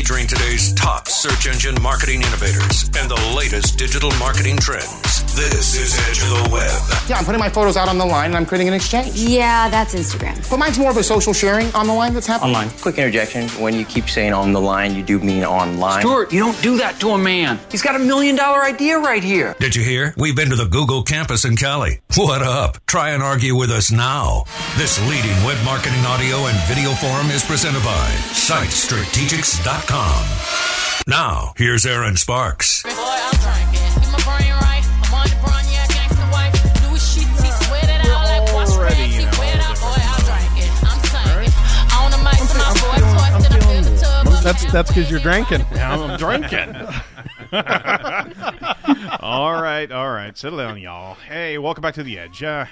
featuring today's top search engine marketing innovators and the latest digital marketing trends. This is Edge of the Web. Yeah, I'm putting my photos out on the line and I'm creating an exchange. Yeah, that's Instagram. But mine's more of a social sharing on the line that's happening. Online. Quick interjection. When you keep saying on the line, you do mean online. Stuart, you don't do that to a man. He's got a million dollar idea right here. Did you hear? We've been to the Google campus in Cali. What up? Try and argue with us now. This leading web marketing audio and video forum is presented by SiteStrategics.com. Now, here's Erin Sparks. Boy, I'm drinking. Get my brain right. I'm on the run, yeah, gangsta wife. Do shit, he sweat it out like wash already rags. He in a wet whole out, boy, different I'm drinking. I'm singing. On the mic to my boy, toys to the fill the tub. That's that's because you're drinking. I'm drinking. all right, all right. Settle down, y'all. Hey, welcome back to The Edge. Uh,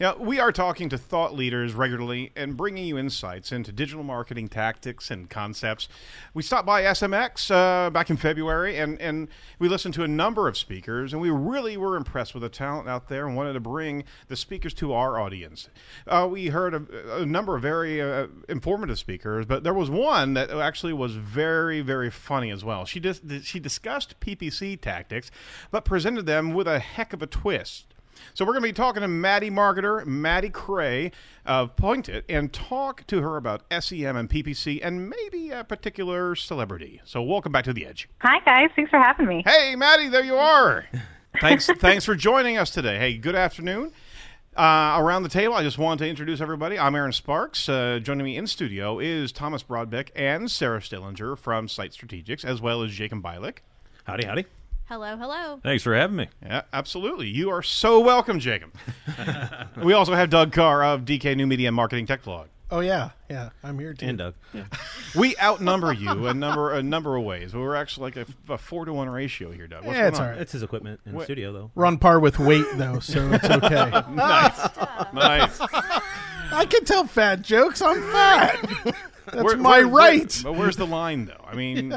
yeah, we are talking to thought leaders regularly and bringing you insights into digital marketing tactics and concepts. We stopped by SMX uh, back in February and, and we listened to a number of speakers, and we really were impressed with the talent out there and wanted to bring the speakers to our audience. Uh, we heard a, a number of very uh, informative speakers, but there was one that actually was very, very funny as well. She, dis- she discussed PPC tactics, but presented them with a heck of a twist. So we're going to be talking to Maddie Marketer, Maddie Cary of Point It, and talk to her about SEM and PPC and maybe a particular celebrity. So welcome back to the Edge. Hi guys, thanks for having me. Hey, Maddie, there you are. Thanks, thanks for joining us today. Hey, good afternoon. Uh, around the table, I just wanted to introduce everybody. I'm Erin Sparks. Uh, joining me in studio is Thomas Brodbeck and Sarah Stillinger from Site Strategics, as well as Jacob Bialik. Howdy, howdy. Hello, hello. Thanks for having me. Yeah, absolutely. You are so welcome, Jacob. we also have Doug Karr of DK New Media and Marketing Tech Blog. Oh yeah, yeah. I'm here too. And Doug. We outnumber you a number a number of ways. We're actually like a, a four to one ratio here, Doug. What's Yeah, it's going all on? right. It's his equipment in the studio, though. We're on par with weight though, so it's okay. Nice, nice. I can tell fat jokes. I'm fat. That's Where- my where- right. But where's the line, though? I mean,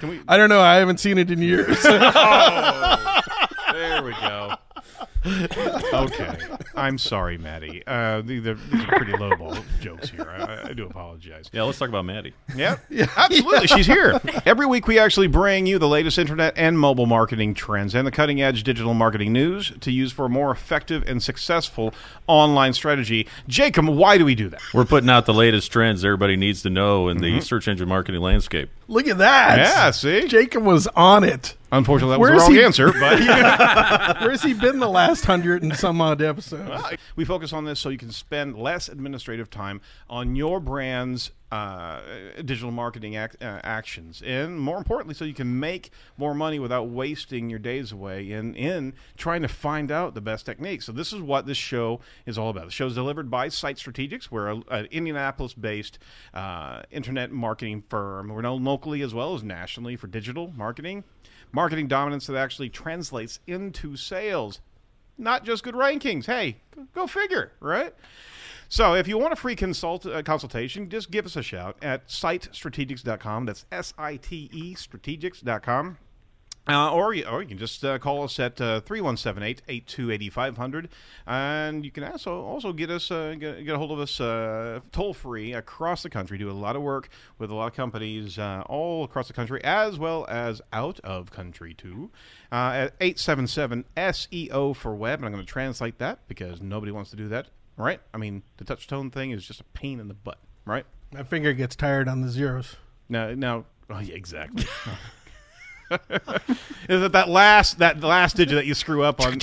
can we? I don't know. I haven't seen it in years. Oh, there we go. Okay, I'm sorry, Maddie. Uh, these, are, these are pretty lowball jokes here. I, I do apologize. Yeah, let's talk about Maddie. Yep. Absolutely. She's here. Every week, we actually bring you the latest internet and mobile marketing trends and the cutting edge digital marketing news to use for a more effective and successful online strategy. Jacob, why do we do that? We're putting out the latest trends everybody needs to know in Mm-hmm. the search engine marketing landscape. Look at that. Yeah, see? Jacob was on it. Unfortunately, that was the wrong he- answer, but Where's he been the last hundred and some odd episodes? we focus on this so you can spend less administrative time on your brand's uh, digital marketing uh, actions, and more importantly, so you can make more money without wasting your days away in in trying to find out the best techniques. So this is what this show is all about. The show is delivered by Site Strategics. We're a- an Indianapolis-based uh, internet marketing firm. We're known locally as well as nationally for digital marketing. Marketing dominance that actually translates into sales not just good rankings. Hey, go- figure, right? So, if you want a free consult uh, consultation, just give us a shout at sitestrategics.com. That's S I T E strategics.com. Uh, or, you, or you can just uh, call us at uh, 3178 828500. And you can also also get us uh, get, get a hold of us uh, toll free across the country. Do a lot of work with a lot of companies uh, all across the country, as well as out of country, too. Uh, at 877 SEO for web. And I'm going to translate that because nobody wants to do that, right? I mean, the touch tone thing is just a pain in the butt, right? My finger gets tired on the zeros. Now, now, oh, yeah, exactly. Is it that last that last digit that you screw up on?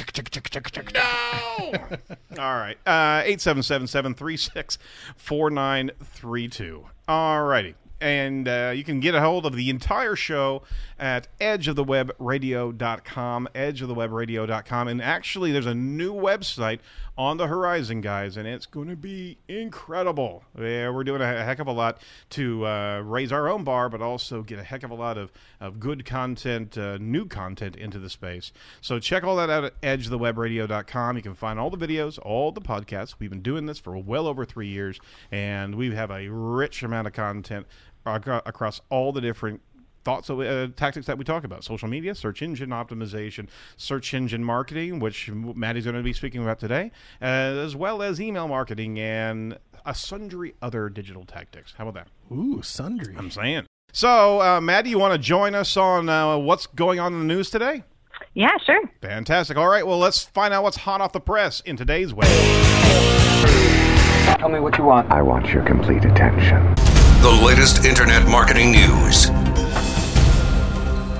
no. All right. Uh, eight seven seven seven three six four nine three two. All righty. And uh, you can get a hold of the entire show at edgeofthewebradio.com, edgeofthewebradio.com. And actually, there's a new website on the horizon, guys, and it's going to be incredible. Yeah, we're doing a heck of a lot to uh, raise our own bar, but also get a heck of a lot of, of good content, uh, new content into the space. So check all that out at edgeofthewebradio.com. You can find all the videos, all the podcasts. We've been doing this for well over three years, and we have a rich amount of content across all the different thoughts of uh, tactics that we talk about social media search engine optimization search engine marketing which maddie's going to be speaking about today uh, as well as email marketing and a sundry other digital tactics how about that Ooh, sundry. i'm saying So, uh, Maddie, you want to join us on uh, what's going on in the news today? Yeah, sure. Fantastic. All right, well, let's find out what's hot off the press in today's web. Tell me what you want. I want your complete attention. The latest internet marketing news.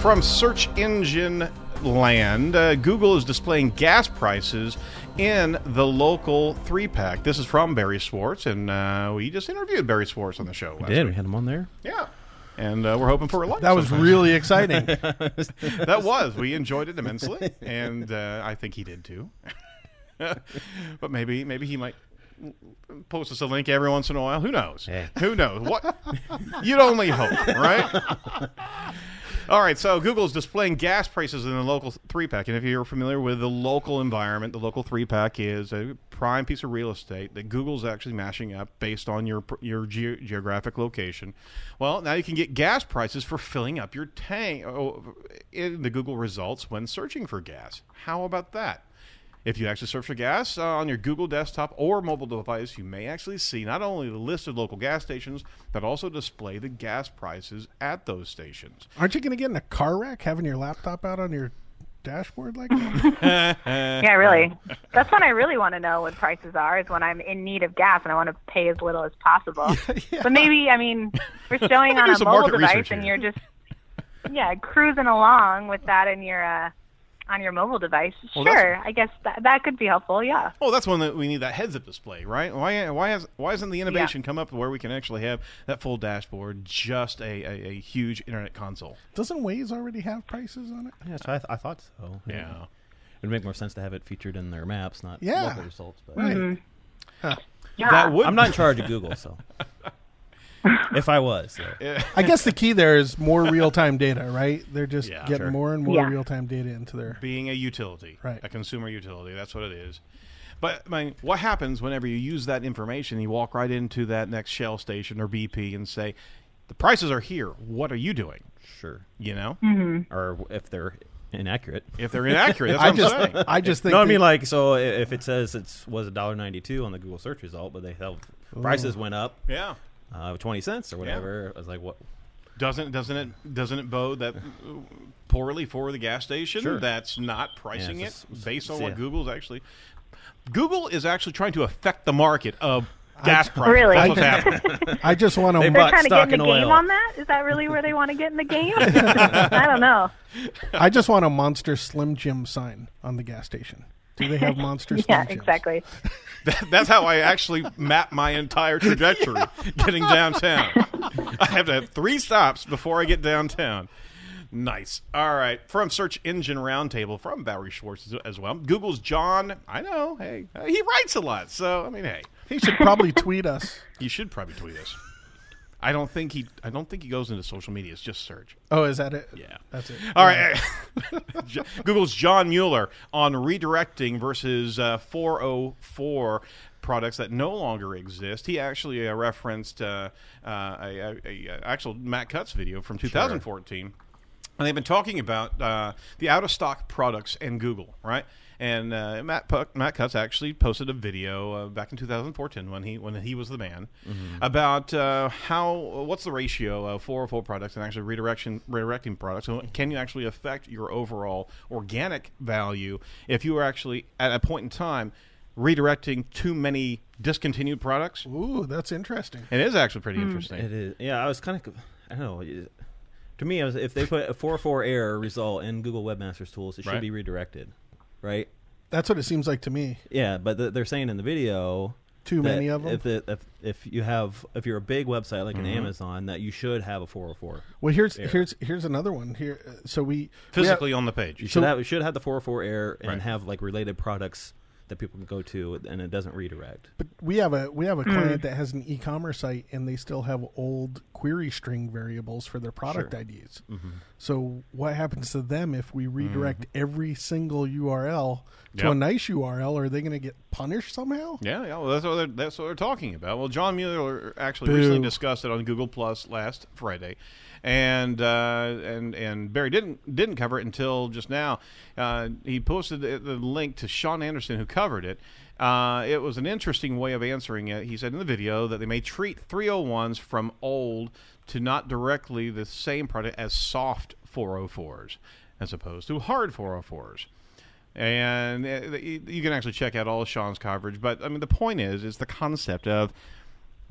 From search engine land, uh, Google is displaying gas prices in the local three pack. This is from Barry Schwartz, and uh, we just interviewed Barry Schwartz on the show. Last Did we had him on there? Yeah. And uh, we're hoping for a lunch. That was sometime. really exciting. that was. We enjoyed it immensely, and uh, I think he did too. but maybe, maybe he might post us a link every once in a while. Who knows? Who knows? What? You'd only hope, right? All right, so Google's displaying gas prices in the local three pack, and if you're familiar with the local environment, the local three pack is a prime piece of real estate that Google's actually mashing up based on your your ge- geographic location. Well, now you can get gas prices for filling up your tank oh, in the Google results when searching for gas. How about that? If you actually search for gas uh, on your Google desktop or mobile device, you may actually see not only the list of local gas stations, but also display the gas prices at those stations. Aren't you going to get in a car wreck having your laptop out on your dashboard like that? Yeah, really. That's when I really want to know what prices are. Is when I'm in need of gas and I want to pay as little as possible. But maybe, I mean, we're showing on a mobile device and you're just, yeah, cruising along with that in your uh, on your mobile device. Well, sure, I guess that that could be helpful. Yeah. Oh, that's one that we need that heads-up display, right? Why why has why hasn't the innovation come up where we can actually have that full dashboard, just a, a, a huge internet console? Doesn't Waze already have prices on it? Yeah, so I, th- I thought so. Yeah. It'd make more sense to have it featured in their maps, not Yeah. local results. But Right. Mm-hmm. Huh. That would I'm not in charge of Google, so if I was, so. I guess the key there is more real time data, right? They're just Yeah, getting sure. more and more Yeah. real time data into their. being a utility, Right. A consumer utility. That's what it is. But I mean, what happens whenever you use that information? You walk right into that next Shell station or BP and say, "The prices are here. What are you doing?" sure. You know, mm-hmm. Or if they're inaccurate. if they're inaccurate, that's I what just, I'm saying. I just think. no, I mean like so. If it says it was a dollar ninety two on the Google search result, but they have prices went up Yeah. Uh, twenty cents or whatever, I was like, what? Doesn't doesn't it doesn't it bode that poorly for the gas station Sure. that's not pricing Yeah, it it's just- based on yeah. what Google's actually Google is actually trying to affect the market of gas prices. Really? That's what's happening. I just want They to. They're bought trying to stock get in the in game oil. on that. Is that really where they want to get in the game? I don't know. I just want a monster Slim Jim sign on the gas station. Do they have monster Yeah, Jims? exactly. That- That's how I actually map my entire trajectory getting downtown. I have to have three stops before I get downtown. Nice. All right. From Search Engine Roundtable from Barry Schwartz as- as well. Google's John. I know. Hey, he writes a lot. So I mean, hey, He should probably tweet us. you should probably tweet us. I don't think he. I don't think he goes into social media. It's just search. Oh, is that it? Yeah. That's it. All right. Jo- Google's John Mueller on redirecting versus uh, 404 products that no longer exist. He actually uh, referenced uh, uh, a, a, a, actual Matt Cutts video from 2014. And they've been talking about uh, the out of stock products and Google, right? And uh, Matt Puck, Matt Cutts actually posted a video uh, back in 2014 when he when he was the man about uh, how what's the ratio of 404 products and actually redirection redirecting products. So can you actually affect your overall organic value if you are actually at a point in time redirecting too many discontinued products? Ooh, that's interesting. It is actually pretty interesting. It is. Yeah, I was kind of. I don't know. To me, was, if they put a four four error result in Google Webmasters tools, it should Right. be redirected, right? That's what it seems like to me. Yeah, but th- they're saying in the video Too that many of 'em? If, the, if if you have if you're a big website like Mm-hmm. an Amazon, that you should have a 404. Well, here's Error. here's here's another one here. uh, So we we Physically have- on the page. You should So- have you should have the 404 error and Right. have like related products that people can go to, and it doesn't redirect. But we have a we have a hmm. client that has an e-commerce site and they still have old query string variables for their product Sure. IDs. Mm-hmm. So what happens to them if we mm-hmm. redirect every single URL to Yep. a nice URL? Are they going to get punished somehow? Yeah, yeah. Well, that's what they're, that's what they're talking about. Well, John Mueller actually Boo. recently discussed it on Google Plus last Friday, and uh, and and Barry didn't didn't cover it until just now. Uh, he posted the, the link to Sean Anderson, who covered it. Uh, it was an interesting way of answering it. He said in the video that they may treat 301s from old to not directly the same product as soft 404s as opposed to hard 404s. And uh, you can actually check out all of Sean's coverage. But I mean, the point is, is the concept of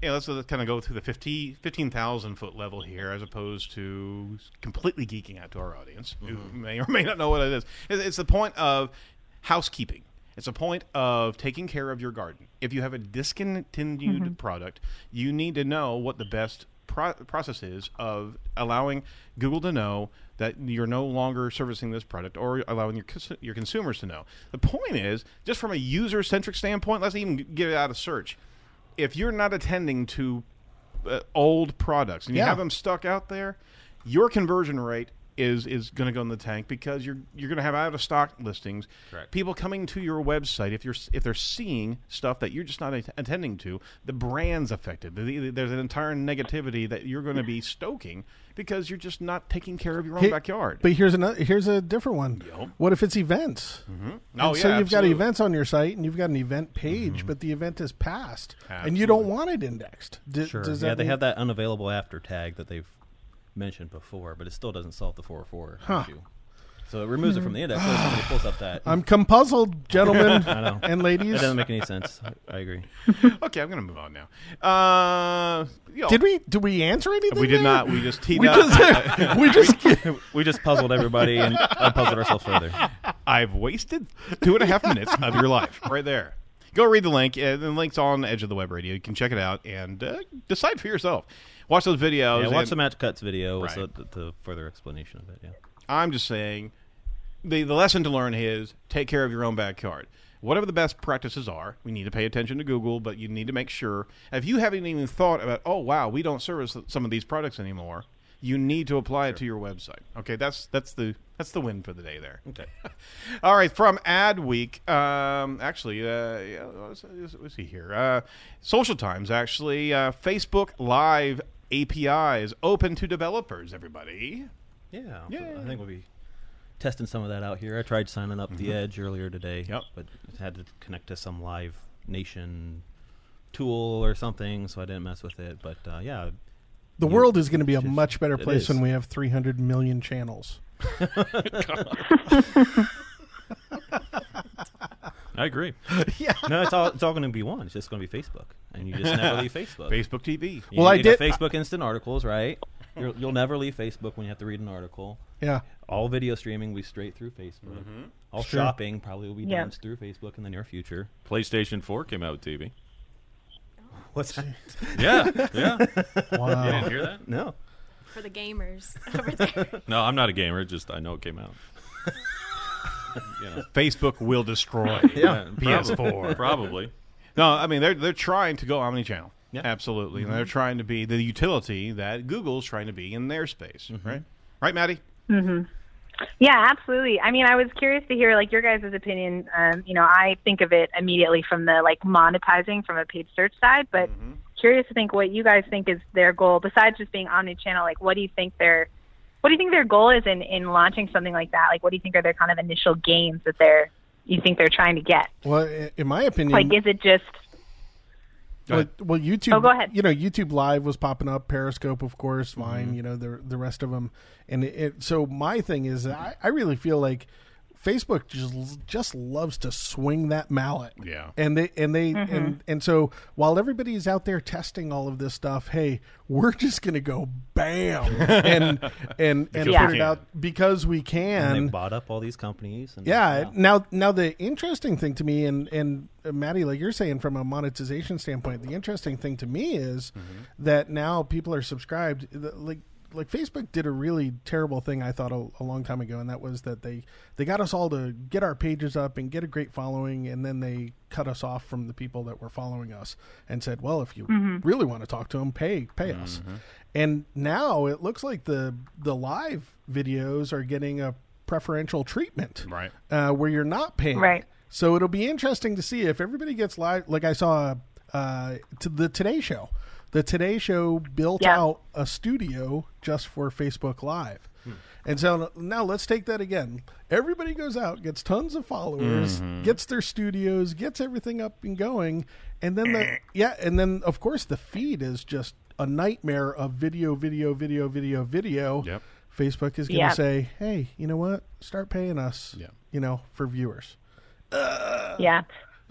you know, let's, let's kind of go through the 50 15,000 foot level here as opposed to completely geeking out to our audience who mm-hmm. may or may not know what it is. It's, it's the point of housekeeping. It's a point of taking care of your garden. If you have a discontinued mm-hmm. product, you need to know what the best pro- process is of allowing Google to know that you're no longer servicing this product or allowing your cons- your consumers to know. The point is, just from a user centric standpoint, let's even get it out of search. If you're not attending to uh, old products and you Yeah. have them stuck out there, your conversion rate is is going to go in the tank because you're you're going to have out of stock listings. Correct. People coming to your website if you're if they're seeing stuff that you're just not at- attending to, the brand's affected. The- the- There's an entire negativity that you're going to be stoking because you're just not taking care of your own Hey, backyard. But here's another. Here's a different one. What if it's events? Mm-hmm. Oh, so yeah, you've got events on your site, and you've got an event page, but the event is passed, and you don't want it indexed. D- Sure. Does yeah, that they mean- have that unavailable after tag that they've mentioned before, but it still doesn't solve the 404 Huh. issue. So it removes it from the index. So if somebody pulls up that. I'm compuzzled, gentlemen I know. and ladies. It doesn't make any sense. I, I agree. okay, I'm going to move on now. Uh, you know, Did we? Did we answer anything? We did there? not. We just teed We up. just. we just. we just puzzled everybody and puzzled ourselves further. I've wasted two and a half minutes of your life right there. Go read the link. Uh, the link's on the Edge of the Web Radio. You can check it out and uh, decide for yourself. Watch those videos. Yeah, watch and- the Matt Cutts video with Right. the, the further explanation of it. Yeah. I'm just saying, the the lesson to learn is take care of your own backyard. Whatever the best practices are, we need to pay attention to Google, but you need to make sure if you haven't even thought about, oh wow, we don't service some of these products anymore. You need to apply it to your website. Okay, that's that's the that's the win for the day there. Okay. All right, from Ad Week. Um, actually, uh, yeah, what's he here? Uh, Social Times actually. Uh, Facebook Live API is open to developers. Everybody. Yeah, Yeah. I think we'll be testing some of that out here. I tried signing up the Mhm. Edge earlier today, Yep. but it had to connect to some Live Nation tool or something, so I didn't mess with it. But uh, yeah, The you- world is going to be a it's- much better place when we have 300 million channels. I agree. yeah. No, it's all it's all going to be one. It's just going to be Facebook, and you just never leave Facebook. Facebook TV. You Well, I need a did- Facebook Instant Articles, right? You'll, you'll never leave Facebook when you have to read an article. Yeah. All video streaming will be straight through Facebook. Mm-hmm. All Sure. shopping probably will be Yeah. done through Facebook in the near future. PlayStation 4 came out with TV. What's that? Yeah, yeah. Wow. You didn't hear that? No. For the gamers over there. No, I'm not a gamer. Just I know it came out. you know. Facebook will destroy Yeah, PS4. Probably. No, I mean they're they're trying to go omnichannel. Yeah. Absolutely, and they're trying to be the utility that Google's trying to be in their space, right? Right, Maddie? hmm Yeah, absolutely. I mean, I was curious to hear like your guys' opinion. Um, you know, I think of it immediately from the like monetizing from a paid search side, but curious to think what you guys think is their goal besides just being omni-channel. Like, what do you think their what do you think their goal is in in launching something like that? Like, what do you think are their kind of initial gains that they're you think they're trying to get? Well, in my opinion, Like, is it just Go well, well, YouTube. Oh, go ahead. You know, YouTube Live was popping up, Periscope, of course, Mm-hmm. Vine. You know, the the rest of them, and it, it, so my thing is, I, I really feel like Facebook just just loves to swing that mallet. Yeah. and they and they Mm-hmm. and and so while everybody's out there testing all of this stuff, hey, we're just gonna go bam and and and Because put it out because we And can. they bought up all these companies. And, Yeah. Now, now the interesting thing to me, and and uh, Maddie, like you're saying, from a monetization standpoint, the interesting thing to me is that now people are subscribed. Like like Facebook did a really terrible thing I thought a, a long time ago, and that was that they they got us all to get our pages up and get a great following, and then they cut us off from the people that were following us and said, well, if you really want to talk to them, pay pay us. And now it looks like the the live videos are getting a preferential treatment Right. uh, where you're not paying. Right. So it'll be interesting to see if everybody gets live. Like I saw uh, to the Today Show, The Today Show built Yeah. out a studio just for Facebook Live. Hmm. And so now let's take that again. Everybody goes out, gets tons of followers, Mhm. gets their studios, gets everything up and going, and then the yeah, and then of course the feed is just a nightmare of video, video, video, video, video. Yep. Facebook is going to Yep. say, "Hey, you know what? Start paying us, Yeah. you know, for viewers." Yeah.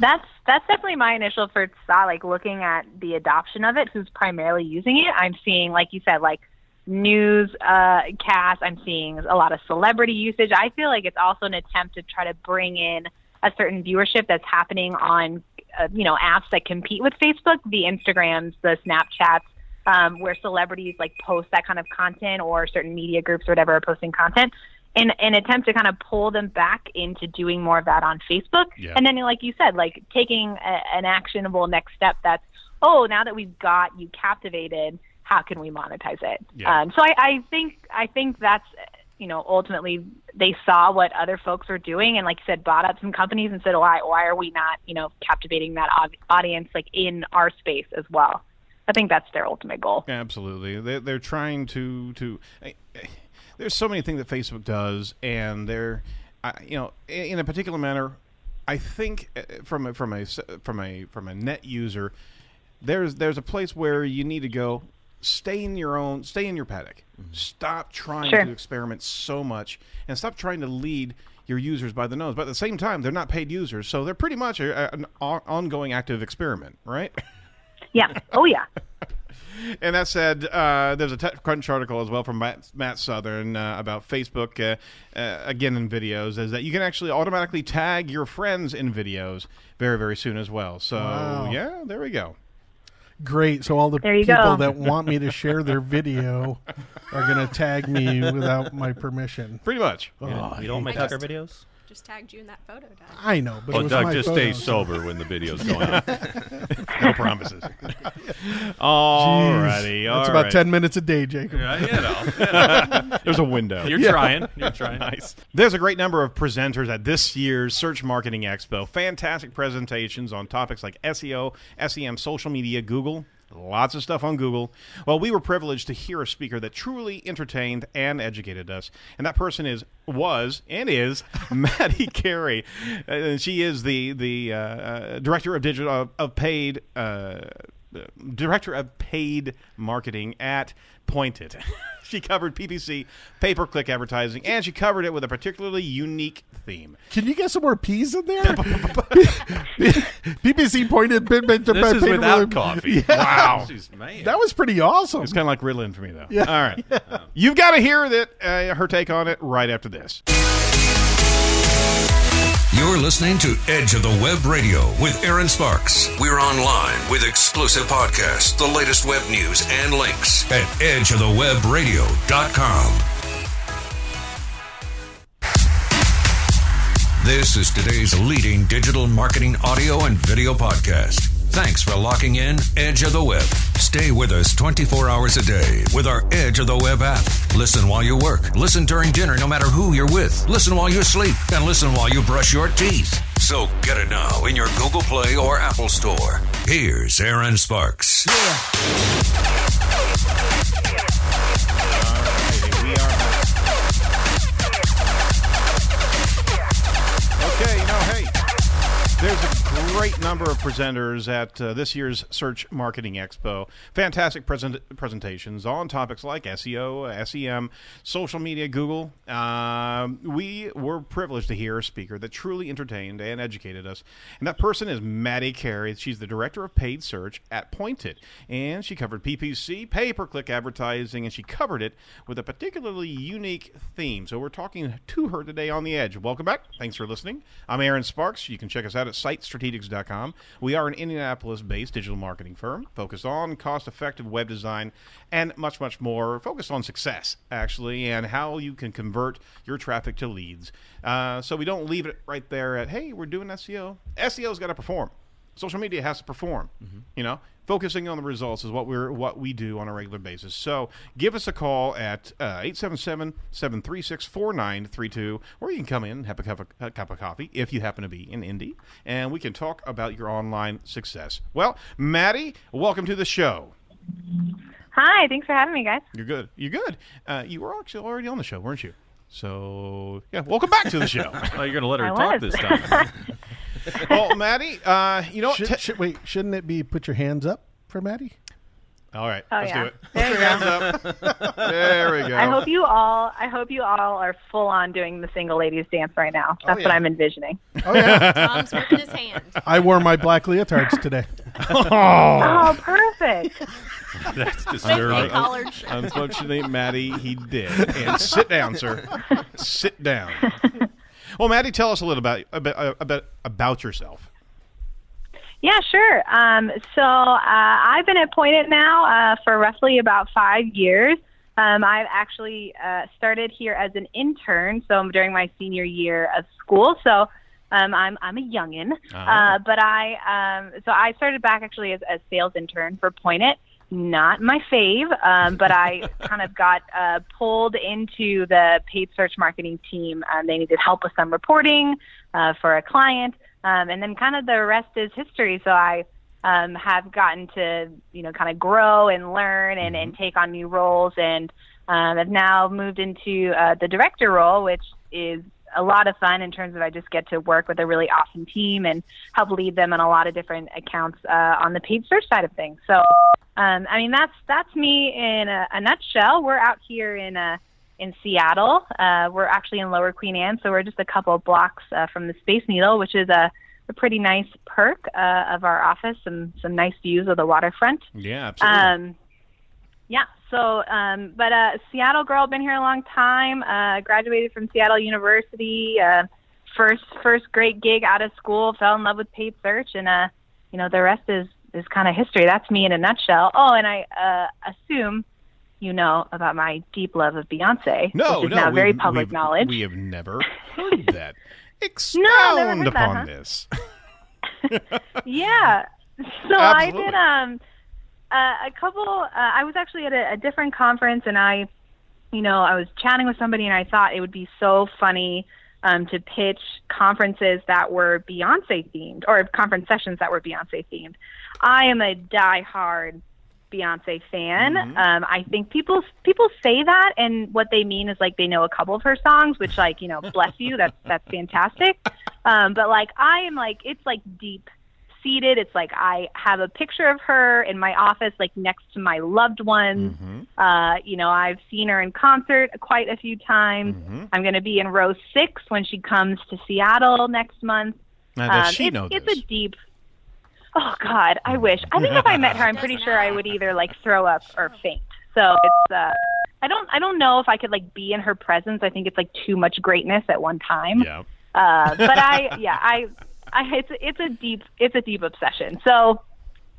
That's that's definitely my initial first thought. Like looking at the adoption of it, who's primarily using it. I'm seeing, like you said, like news uh, cast. I'm seeing a lot of celebrity usage. I feel like it's also an attempt to try to bring in a certain viewership that's happening on, uh, you know, apps that compete with Facebook, the Instagrams, the Snapchats, um, where celebrities like post that kind of content or certain media groups or whatever are posting content. In an attempt to kind of pull them back into doing more of that on Facebook, Yeah. and then, like you said, like taking a, an actionable next step. That's oh, now that we've got you captivated, how can we monetize it? Yeah. Um, so I, I think I think that's you know ultimately they saw what other folks were doing and like you said bought up some companies and said why why are we not you know captivating that au- audience like in our space as well. I think that's their ultimate goal. Absolutely, they're, they're trying to to. eh, eh, There's so many things that Facebook does, and they're, I you know, in in a particular manner. I think eh, from a, from a s- from a from a net user, there's there's a place where you need to go. Stay in your own. Stay in your paddock. Stop trying Sure. to experiment so much, and stop trying to lead your users by the nose. But at the same time, they're not paid users, so they're pretty much a, an ongoing active experiment, right? Yeah. Oh yeah. And that said, uh, there's a TechCrunch article as well from Matt, Matt Southern uh, about Facebook, uh, uh, again in videos, is that you can actually automatically tag your friends in videos very, very soon as well. So, Wow. yeah, there we go. Great. So all the people go. that want me to share their video are going to tag me without my permission. Pretty much. Oh, You don't- I you don't hate make that. Tucker videos? Just tagged you in that photo, Doug. I know, but it oh, was Doug, my just photo, stay sober when the video's going on. no promises. Alrighty, That's all about right. 10 minutes a day, Jacob. Yeah, you know, you know. There's a window. You're trying. You're trying. nice. There's a great number of presenters at this year's Search Marketing Expo. Fantastic presentations on topics like SEO, SEM, social media, Google. Lots of stuff on Google. Well, we were privileged to hear a speaker that truly entertained and educated us, and that person is was and is Maddie Cary. Uh, she is the the uh, uh, director of digital of, of paid uh, director of paid marketing at Point It. she covered PPC, pay per click advertising, and she covered it with a particularly unique theme. Can you get some more peas in there? PPC pointed. Bit, bit, This is without coffee. Wow. Jeez, man. That was pretty awesome. It's kind of like Ritalin for me, though. Yeah. All right. You've got to hear that uh, her take on it right after this. You're listening to Edge of the Web Radio with Erin Sparks. We're online with exclusive podcasts, the latest web news, and links at edgeofthewebradio.com. This is today's leading digital marketing audio and video podcast. Thanks for locking in Edge of the Web. Stay with us 24 hours a day with our Edge of the Web app. Listen while you work. Listen during dinner, no matter who you're with. Listen while you sleep. And listen while you brush your teeth. So get it now in your Google Play or Apple Store. Here's Erin Sparks. Okay, great number of presenters at uh, this year's Search Marketing Expo. Fantastic present- presentations on topics like SEO, SEM, social media, Google. Um, we were privileged to hear a speaker that truly entertained and educated us. And that person is Maddie Cary. She's the director of paid search at Point It. And she covered PPC, pay per click advertising, and she covered it with a particularly unique theme. So we're talking to her today on the edge. Welcome back. Thanks for listening. I'm Erin Sparks. You can check us out at sitestrategics.com. We are an Indianapolis based digital marketing firm focused on cost effective web design and much, much more. Focused on success, actually, and how you can convert your traffic to leads. Uh, so we don't leave it right there at, hey, we're doing SEO. SEO's got to perform. Social media has to perform. You know, focusing on the results is what we're what we do on a regular basis. So give us a call at uh, 877-736-4932, or you can come in have a cup, of, a cup of coffee if you happen to be in Indy, and we can talk about your online success. Well, Maddie, welcome to the show. Hi, thanks for having me, guys. You're good. You're good. Uh, you were actually already on the show, weren't you? So yeah, welcome back to the show. oh, you're gonna let her I talk was. this time. well, Maddie, uh, you know what? Should, Te- should- wait, shouldn't it be put your hands up for Maddie? All right, Oh, let's yeah. do it. There you Put your hands up. There we go. I hope you all. I hope you all are full on doing the single ladies dance right now. That's yeah. what I'm envisioning. Oh yeah, Tom's whipping his hand. I wore my black leotards today. Oh, perfect. That's They disturbing. collared. Unfortunately, Maddie, he did. And sit down, sir. Sit down. Well, Maddie, tell us a little about about about, yourself. Yeah, sure. Um, so uh, I've been at appointed now uh, for roughly about five years. Um, I've actually uh, started here as an intern, so I'm during my senior year of school. So um, I'm I'm a youngin, uh, but I um, so I started back actually as a sales intern for Point It. Not my fave, um, but I kind of got uh, pulled into the paid search marketing team. Um, they needed help with some reporting uh, for a client, um, and then kind of the rest is history. So I um, have gotten to you know kind of grow and learn and, and take on new roles, and um, have now moved into uh, the director role, which is a lot of fun in terms of I just get to work with a really awesome team and help lead them on a lot of different accounts uh, on the paid search side of things. So, um, I mean, that's that's me in a, a nutshell. We're out here in uh, in Seattle. Uh, we're actually in Lower Queen Anne, so we're just a couple of blocks uh, from the Space Needle, which is a, a pretty nice perk uh, of our office. Some some nice views of the waterfront. Yeah, absolutely. Um, yeah. So, um, but uh, Seattle girl, been here a long time. Uh, graduated from Seattle University. Uh, first first great gig out of school. Fell in love with paid search, and uh, you know the rest is is kind of history. That's me in a nutshell. Oh, and I uh, assume you know about my deep love of Beyonce, no, which is no, now we- very public knowledge. We have never heard that. Expound never heard that, upon huh? this. yeah. So I did um uh, a couple. Uh, I was actually at a, a different conference, and I, you know, I was chatting with somebody, and I thought it would be so funny um, to pitch conferences that were Beyonce themed, or conference sessions that were Beyonce themed. I am a diehard Beyonce fan. Um, I think people people say that, and what they mean is like they know a couple of her songs, which like you know, bless you, that's that's fantastic. Um, but like I am like it's like deep seated. It's like I have a picture of her in my office, like next to my loved ones. Uh, you know, I've seen her in concert quite a few times. I'm going to be in row six when she comes to Seattle next month. Now, does Um, she it's, know it's a deep. Oh God, I wish. I think if I met her, I'm pretty sure I would either like throw up or faint. So it's. uh I don't. I don't know if I could like be in her presence. I think it's like too much greatness at one time. Yeah. Uh, but I, yeah, I, I, it's it's a deep, it's a deep obsession. So,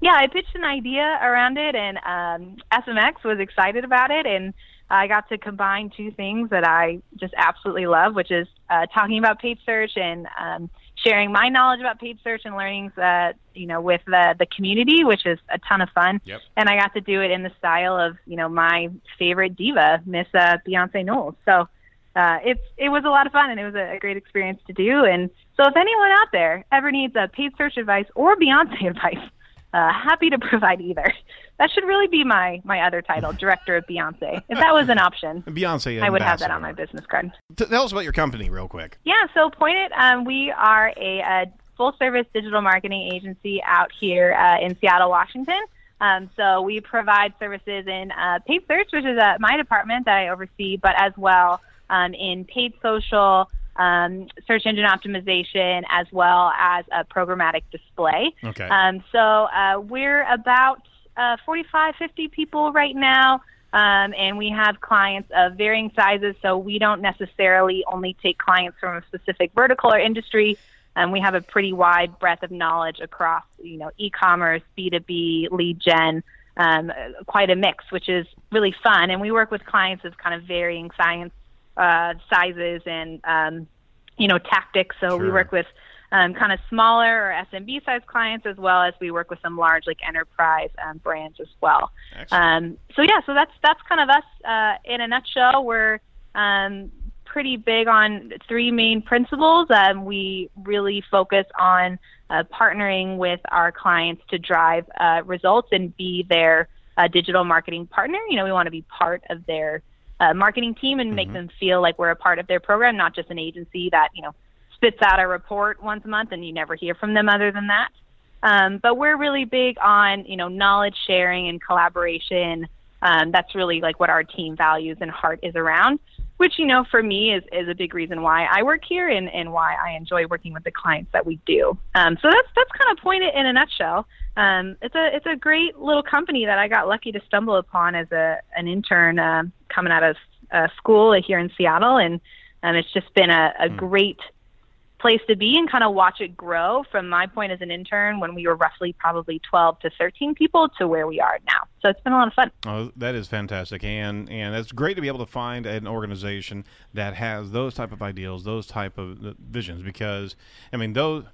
yeah, I pitched an idea around it, and um, SMX was excited about it, and I got to combine two things that I just absolutely love, which is uh, talking about paid search and um, sharing my knowledge about paid search and learnings, uh, you know, with the the community, which is a ton of fun. Yep. And I got to do it in the style of, you know, my favorite diva, Miss uh, Beyonce Knowles. So uh, it's it was a lot of fun and it was a, a great experience to do. And so if anyone out there ever needs a paid search advice or Beyonce advice, uh, happy to provide either. That should really be my my other title, director of Beyonce. If that was an option, Beyonce I would have that on my business card. Tell us about your company, real quick. Yeah, so Point It, um, we are a, a full service digital marketing agency out here uh, in Seattle, Washington. Um, so we provide services in uh, paid search, which is uh, my department that I oversee, but as well um, in paid social, um, search engine optimization, as well as a programmatic display. Okay. Um, so uh, we're about uh, 45, 50 people right now, um, and we have clients of varying sizes. So we don't necessarily only take clients from a specific vertical or industry. Um, we have a pretty wide breadth of knowledge across, you know, e-commerce, B2B, lead gen, um, quite a mix, which is really fun. And we work with clients of kind of varying science uh, sizes and um, you know tactics. So we work with um, kind of smaller or SMB size clients as well as we work with some large like enterprise um, brands as well. Um, so yeah, so that's that's kind of us uh, in a nutshell. We're um, pretty big on three main principles. Um, we really focus on uh, partnering with our clients to drive uh, results and be their a digital marketing partner. You know, we want to be part of their uh, marketing team and make them feel like we're a part of their program, not just an agency that you know spits out a report once a month and you never hear from them other than that. Um, but we're really big on you know knowledge sharing and collaboration. Um, that's really like what our team values and heart is around. Which you know for me is is a big reason why I work here and, and why I enjoy working with the clients that we do. Um, so that's that's kind of Point It in a nutshell. Um, it's a it's a great little company that I got lucky to stumble upon as a an intern uh, coming out of uh, school here in Seattle, and um, it's just been a, a great place to be and kind of watch it grow from my point as an intern when we were roughly probably 12 to 13 people to where we are now. So it's been a lot of fun. Oh, that is fantastic, and and it's great to be able to find an organization that has those type of ideals, those type of uh, visions. Because I mean, those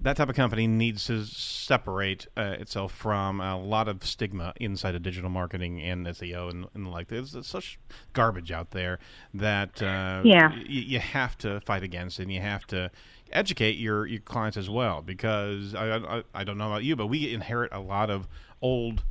that type of company needs to separate uh, itself from a lot of stigma inside of digital marketing and SEO and, and like there's, there's such garbage out there that uh, Yeah. y- you have to fight against, and you have to educate your, your clients as well. Because I, I I don't know about you, but we inherit a lot of old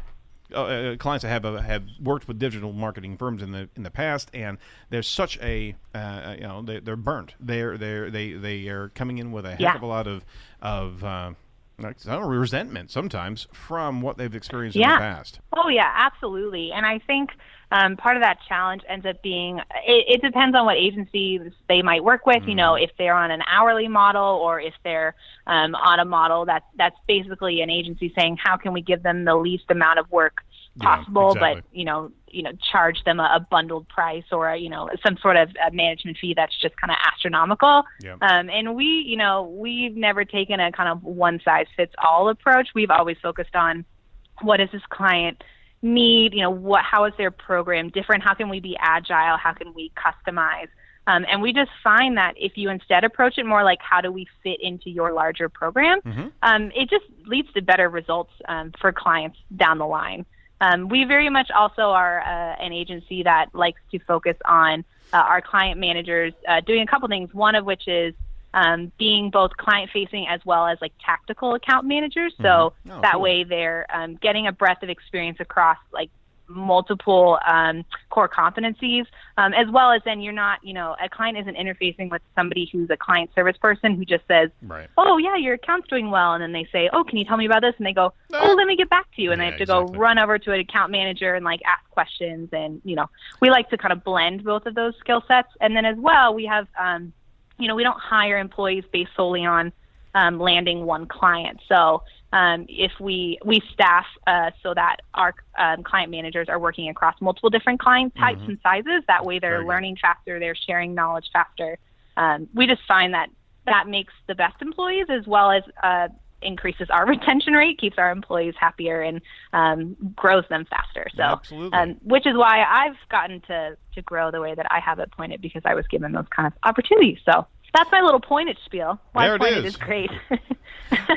uh, uh, clients that have uh, have worked with digital marketing firms in the in the past, and there's such a uh, you know they, they're burnt. They're they're they they are coming in with a heck Yeah. of a lot of of uh, I don't know, resentment sometimes from what they've experienced in the past. Oh yeah, absolutely. And I think um, part of that challenge ends up being it, it depends on what agencies they might work with. You know, if they're on an hourly model or if they're um, on a model that that's basically an agency saying how can we give them the least amount of work Yeah, possible, exactly. but you know, you know, charge them a, a bundled price or a, you know some sort of uh management fee that's just kind of astronomical. Yeah. Um, and we, you know, we've never taken a kind of one size fits all approach. We've always focused on what is this client need you know what how is their program different? How can we be agile? How can we customize? Um, and we just find that if you instead approach it more like how do we fit into your larger program? Um, it just leads to better results um, for clients down the line. Um, we very much also are uh, an agency that likes to focus on uh, our client managers uh, doing a couple things. One of which is um, being both client facing as well as like tactical account managers. So Mhm. Oh, that cool. way they're um, getting a breadth of experience across like multiple um, core competencies, um, as well as then you're not, you know, a client isn't interfacing with somebody who's a client service person who just says, Right. oh yeah, your account's doing well, and then they say, oh, can you tell me about this? And they go, oh, let me get back to you, and they have to go run over to an account manager and like ask questions, and you know, we like to kind of blend both of those skill sets, and then as well, we have, um, you know, we don't hire employees based solely on um, landing one client. So um, if we we staff uh, so that our um, client managers are working across multiple different client types Mhm. and sizes, that way they're Very good. learning faster, they're sharing knowledge faster. Um, we just find that that makes the best employees as well as uh, increases our retention rate, keeps our employees happier, and um, grows them faster. So, Absolutely. um, which is why I've gotten to to grow the way that I have it Point It because I was given those kind of opportunities. So that's my little Point It spiel. Why There it Point It is. is great.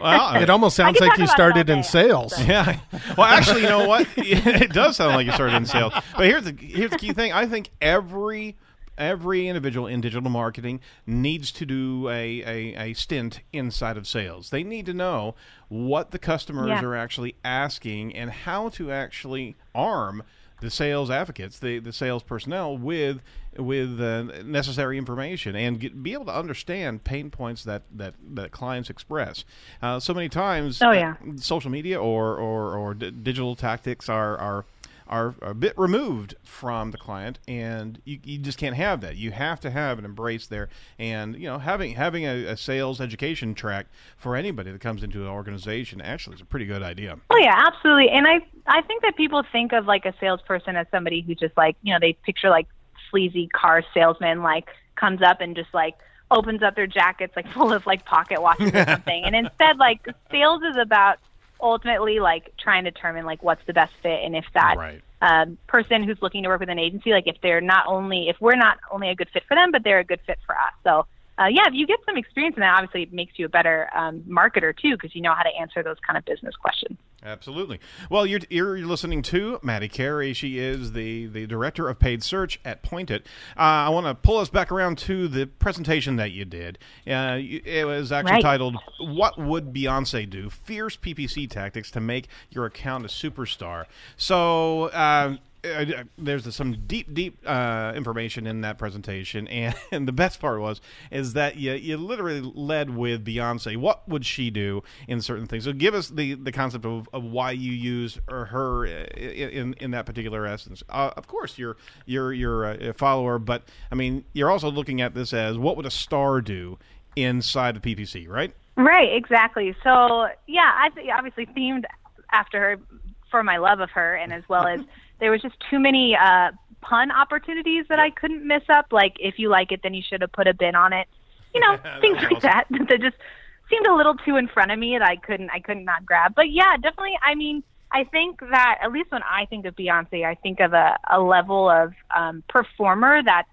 Well, it almost sounds like you started all in day, sales. Yeah. Well, actually, you know what? it does sound like you started in sales. But here's the here's the key thing. I think every every individual in digital marketing needs to do a, a, a stint inside of sales. They need to know what the customers Yeah. are actually asking and how to actually arm the sales advocates, the, the sales personnel with with uh, necessary information and get, be able to understand pain points that that, that clients express. Uh, so many times, Oh, yeah. uh, social media or or, or d- digital tactics are are are a bit removed from the client, and you, you just can't have that. You have to have an embrace there, and you know having having a, a sales education track for anybody that comes into an organization actually is a pretty good idea. Oh yeah, absolutely. And I I think that people think of like a salesperson as somebody who just like you know they picture like sleazy car salesman like comes up and just like opens up their jackets like full of like pocket watches or something. And instead like sales is about ultimately like trying to determine like what's the best fit and if that Right. um, person who's looking to work with an agency like if they're not only if we're not only a good fit for them but they're a good fit for us. So uh, yeah, if you get some experience in that, obviously it makes you a better um, marketer too, because you know how to answer those kind of business questions. Absolutely. Well, you're, you're listening to Maddie Cary. She is the, the director of paid search at Point It. Uh, I want to pull us back around to the presentation that you did. Uh, it was actually Right. titled "What Would Beyonce Do? Fierce PPC Tactics to Make Your Account a Superstar." So. Uh, uh, there's some deep, deep uh, information in that presentation, and, and the best part was is that you you literally led with Beyonce. What would she do in certain things? So give us the, the concept of, of why you use her, her in in that particular essence. Uh, of course, you're you're you're a follower, but I mean you're also looking at this as what would a star do inside of PPC, right? Right, exactly. So yeah, I th- obviously themed after her for my love of her, and as well as there was just too many uh, pun opportunities that I couldn't miss up. Like if you like it, then you should have put a bin on it. You know, things like that that just seemed a little too in front of me that I couldn't I couldn't not grab. But yeah, definitely. I mean, I think that at least when I think of Beyonce, I think of a, a level of um, performer that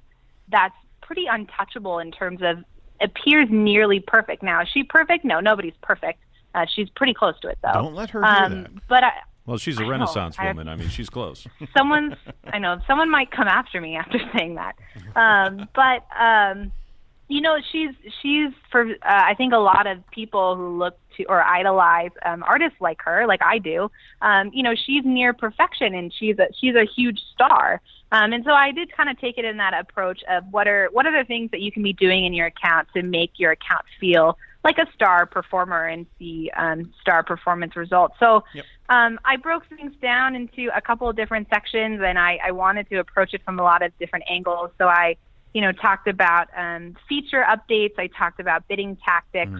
that's pretty untouchable in terms of appears nearly perfect. Now, is she perfect? No, nobody's perfect. Uh, she's pretty close to it, though. Don't let her um. But I, Well, she's a I know. Renaissance I- woman. I mean, she's close. someone's I know someone might come after me after saying that. Um, but um, you know, she's she's for uh, I think a lot of people who look to or idolize um, artists like her, like I do. Um, you know, she's near perfection and she's a she's a huge star. Um, and so I did kind of take it in that approach of what are what are the things that you can be doing in your account to make your account feel like a star performer and see um, star performance results. So um, I broke things down into a couple of different sections, and I, I wanted to approach it from a lot of different angles. So I, you know, talked about um, feature updates. I talked about bidding tactics,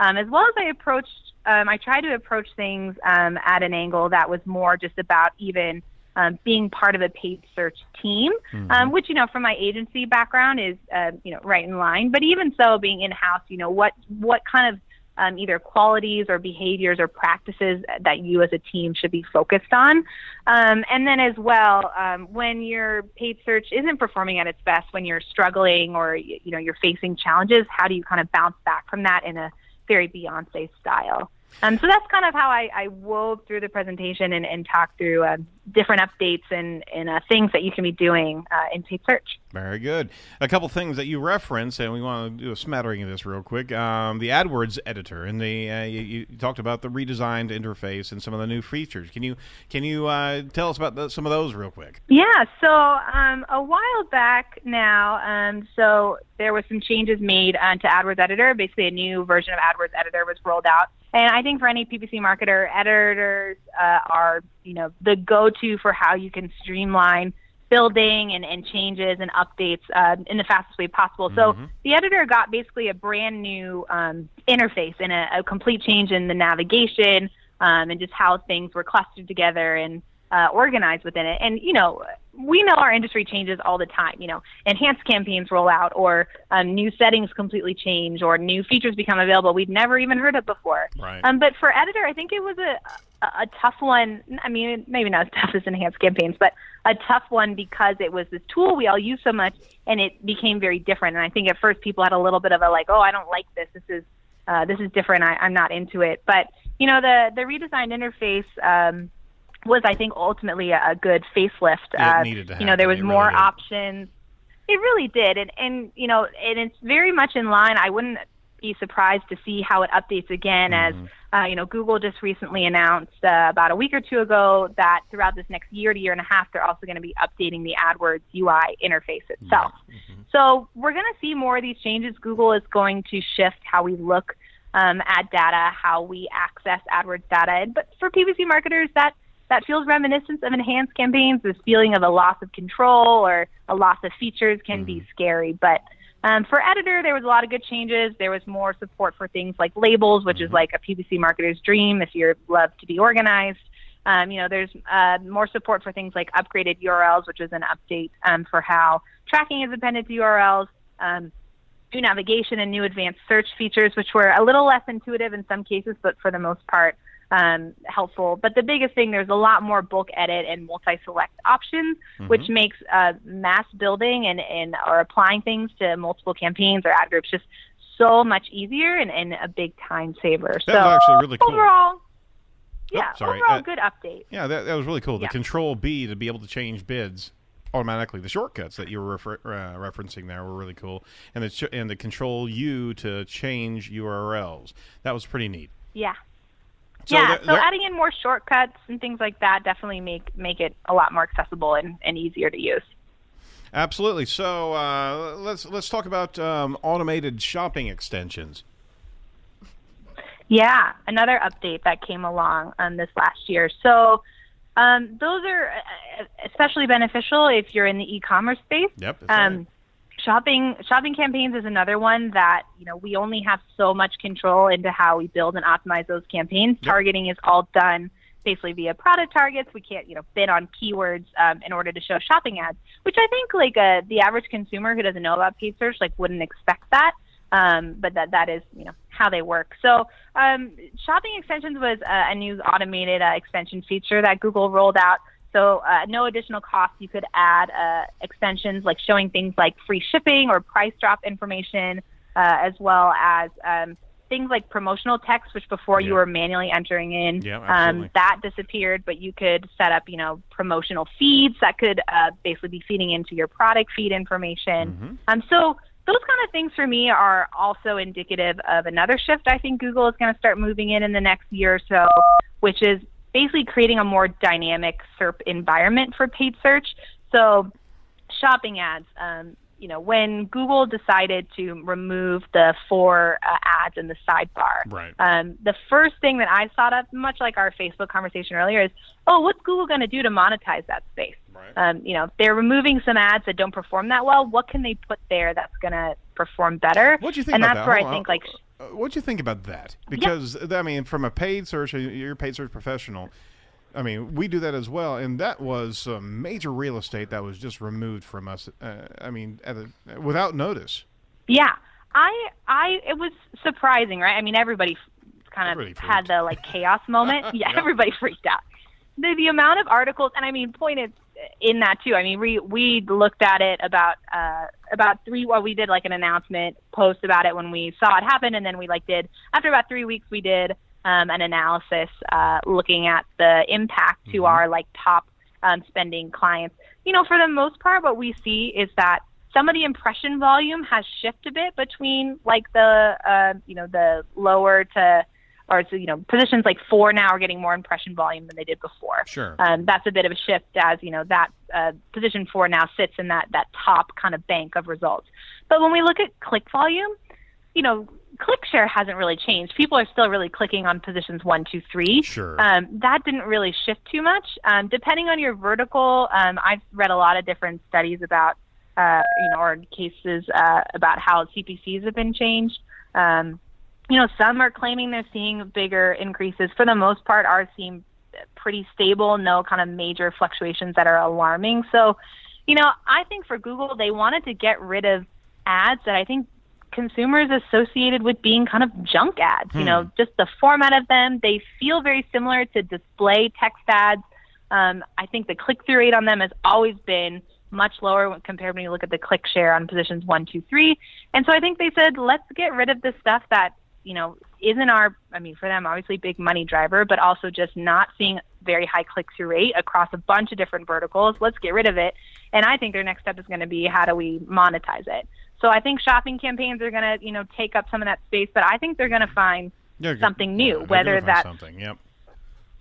um, as well as I approached. Um, I tried to approach things um, at an angle that was more just about even um, being part of a paid search team, um, which you know from my agency background is uh, you know right in line. But even so, being in house, you know what what kind of um, either qualities or behaviors or practices that you as a team should be focused on. Um, and then as well, um, when your paid search isn't performing at its best, when you're struggling or you know you're facing challenges, how do you kind of bounce back from that in a very Beyonce style? Um, so that's kind of how I, I wove through the presentation and, and talked through uh, different updates and, and uh, things that you can be doing uh, in paid search. Very good. A couple things that you reference, and we want to do a smattering of this real quick. Um, the AdWords editor, and the uh, you, you talked about the redesigned interface and some of the new features. Can you can you uh, tell us about the, some of those real quick? Yeah, so um, a while back now, um, so there was some changes made uh, to AdWords Editor. Basically, a new version of AdWords Editor was rolled out, and I think for any PPC marketer, editors uh, are you know the go-to for how you can streamline building and, and changes and updates uh, in the fastest way possible. So the editor got basically a brand new um, interface and a, a complete change in the navigation um, and just how things were clustered together and uh, organized within it. And you know, we know our industry changes all the time. You know, enhanced campaigns roll out, or um, new settings completely change, or new features become available we'd never even heard of before. Right. Um, but for editor, I think it was a a a tough one. I mean, maybe not as tough as enhanced campaigns, but a tough one because it was this tool we all use so much, and it became very different. And I think at first people had a little bit of a like, oh, I don't like this. This is uh, this is different. I, I'm not into it. But you know, the the redesigned interface. Um, was I think ultimately a, a good facelift. Uh, you know, there was. It more really options. It really did, and and you know, and it's very much in line. I wouldn't be surprised to see how it updates again, Mm-hmm. as uh, you know, Google just recently announced uh, about a week or two ago that throughout this next year to year and a half, they're also going to be updating the AdWords UI interface itself. So we're going to see more of these changes. Google is going to shift how we look um, at data, how we access AdWords data. And- But for PPC marketers, that that feels reminiscent of enhanced campaigns. This feeling of a loss of control or a loss of features can be scary. But um, for editor, there was a lot of good changes. There was more support for things like labels, which is like a PPC marketer's dream if you love to be organized. Um, you know, there's uh, more support for things like upgraded URLs, which is an update um, for how tracking is appended to URLs. Um, new navigation and new advanced search features, which were a little less intuitive in some cases, but for the most part, um, helpful. But the biggest thing, there's a lot more bulk edit and multi-select options, which Mhm. makes uh, mass building and, and or applying things to multiple campaigns or ad groups just so much easier and, and a big time saver. That so actually really cool. overall, yeah, sorry. overall Uh, good update. Yeah, that, that was really cool. The Yeah. Control B to be able to change bids automatically. The shortcuts that you were refer- uh, referencing there were really cool, and the ch- and the Control U to change URLs. That was pretty neat. Yeah. So yeah, there- so there- adding in more shortcuts and things like that definitely make make it a lot more accessible and, and easier to use. Absolutely. So uh, let's let's talk about um, automated shopping extensions. Yeah, another update that came along um, this last year. So um, those are uh, especially beneficial if you're in the e-commerce space. Yep. Um, right. Shopping shopping campaigns is another one that you know we only have so much control into how we build and optimize those campaigns. Targeting is all done basically via product targets. We can't you know bid on keywords um, in order to show shopping ads, which I think like uh, the average consumer who doesn't know about paid search like wouldn't expect that. Um, but that that is you know how they work. So um, shopping extensions was uh, a new automated uh, extension feature that Google rolled out. So uh, no additional cost. You could add uh, extensions like showing things like free shipping or price drop information, uh, as well as um, things like promotional text, which before you were manually entering in. Yeah, um, that disappeared, but you could set up, you know, promotional feeds that could uh, basically be feeding into your product feed information. Mm-hmm. Um, so those kind of things for me are also indicative of another shift I think Google is going to start moving in in the next year or so, which is basically creating a more dynamic SERP environment for paid search. So shopping ads, um, you know, when Google decided to remove the four uh, ads in the sidebar, Right. um, the first thing that I thought of, much like our Facebook conversation earlier, is, oh, what's Google going to do to monetize that space? Um, you know, they're removing some ads that don't perform that well. What can they put there that's going to perform better? What do you think and about that's that? where Hold I on. think, like, Uh, What do you think about that? Because I mean, from a paid search, uh, you're a paid search professional. I mean, we do that as well, and that was some major real estate that was just removed from us. Uh, I mean, at a, without notice. Yeah, I, I, it was surprising, right? I mean, everybody kind of Everybody had the like chaos moment. yeah, everybody freaked out. The the amount of articles, and I mean, pointed in that too. I mean, we we looked at it about uh about three. Well, we did like an announcement post about it when we saw it happen, and then we like did after about three weeks, we did um, an analysis uh, looking at the impact to our like top um, spending clients. You know, for the most part, what we see is that some of the impression volume has shifted a bit between like the uh, you know the lower to or so, you know positions like four now are getting more impression volume than they did before. Sure. Um, that's a bit of a shift as you know that uh, position four now sits in that that top kind of bank of results. But when we look at click volume, you know, click share hasn't really changed. People are still really clicking on positions one, two, three. Sure. Um, that didn't really shift too much. Um, depending on your vertical, um, I've read a lot of different studies about, uh, you know, or cases uh, about how CPCs have been changed. Um, you know, some are claiming they're seeing bigger increases. For the most part, ours seem pretty stable, no kind of major fluctuations that are alarming. So, you know, I think for Google, they wanted to get rid of ads that I think consumers associated with being kind of junk ads. You know, just the format of them, they feel very similar to display text ads. Um, I think the click through rate on them has always been much lower when- compared when you look at the click share on positions one, two, three. And so I think they said, let's get rid of the stuff that, you know, isn't our, I mean, for them, obviously big money driver, but also just not seeing very high click through rate across a bunch of different verticals. Let's get rid of it. And I think their next step is going to be how do we monetize it? So I think shopping campaigns are going to, you know, take up some of that space, but I think they're going to find Yeah, good. something new, They're whether gonna that's something. Yep.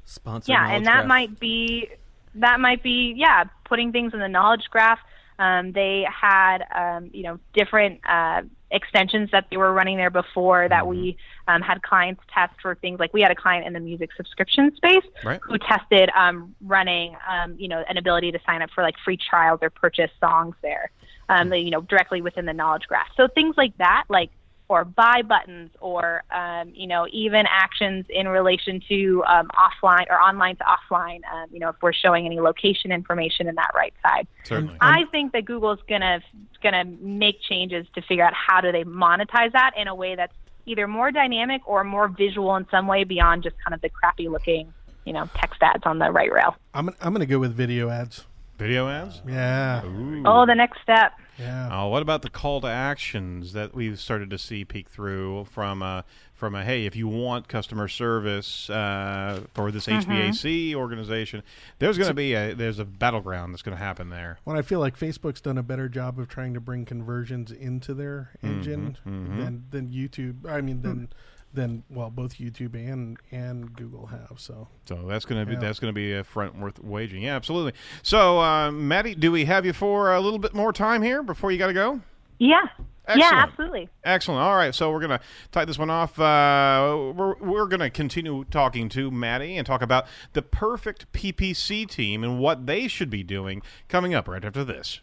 Sponsored yeah, and that graph. might be that might be yeah, putting things in the knowledge graph. Um, they had um, you know different uh, extensions that they were running there before that we um, had clients test for things like we had a client in the music subscription space Right. who tested um, running um, you know an ability to sign up for like free trials or purchase songs there um, you know directly within the knowledge graph. So things like that, like or buy buttons or um, you know even actions in relation to um, offline or online to offline um, you know if we're showing any location information in that right side Certainly. i think that google's gonna gonna make changes to figure out how do they monetize that in a way that's either more dynamic or more visual in some way beyond just kind of the crappy looking you know text ads on the right rail I'm I'm going to go with video ads. Video ads? Yeah. Oh, the next step. Yeah. Oh, what about the call to actions that we've started to see peek through from a from a hey, if you want customer service uh, for this Mhm. HVAC organization, there's going to be a there's a battleground that's going to happen there. When I feel like Facebook's done a better job of trying to bring conversions into their engine mhm. than than YouTube. I mean, than than well, both YouTube and and Google have. So So that's going to be Yeah. that's going to be a front worth waging. Yeah, absolutely. So, uh, Maddie, do we have you for a little bit more time here before you got to go? Yeah. Excellent. Yeah, absolutely. Excellent. All right, so we're gonna tie this one off. Uh, we're we're gonna continue talking to Maddie and talk about the perfect PPC team and what they should be doing coming up right after this.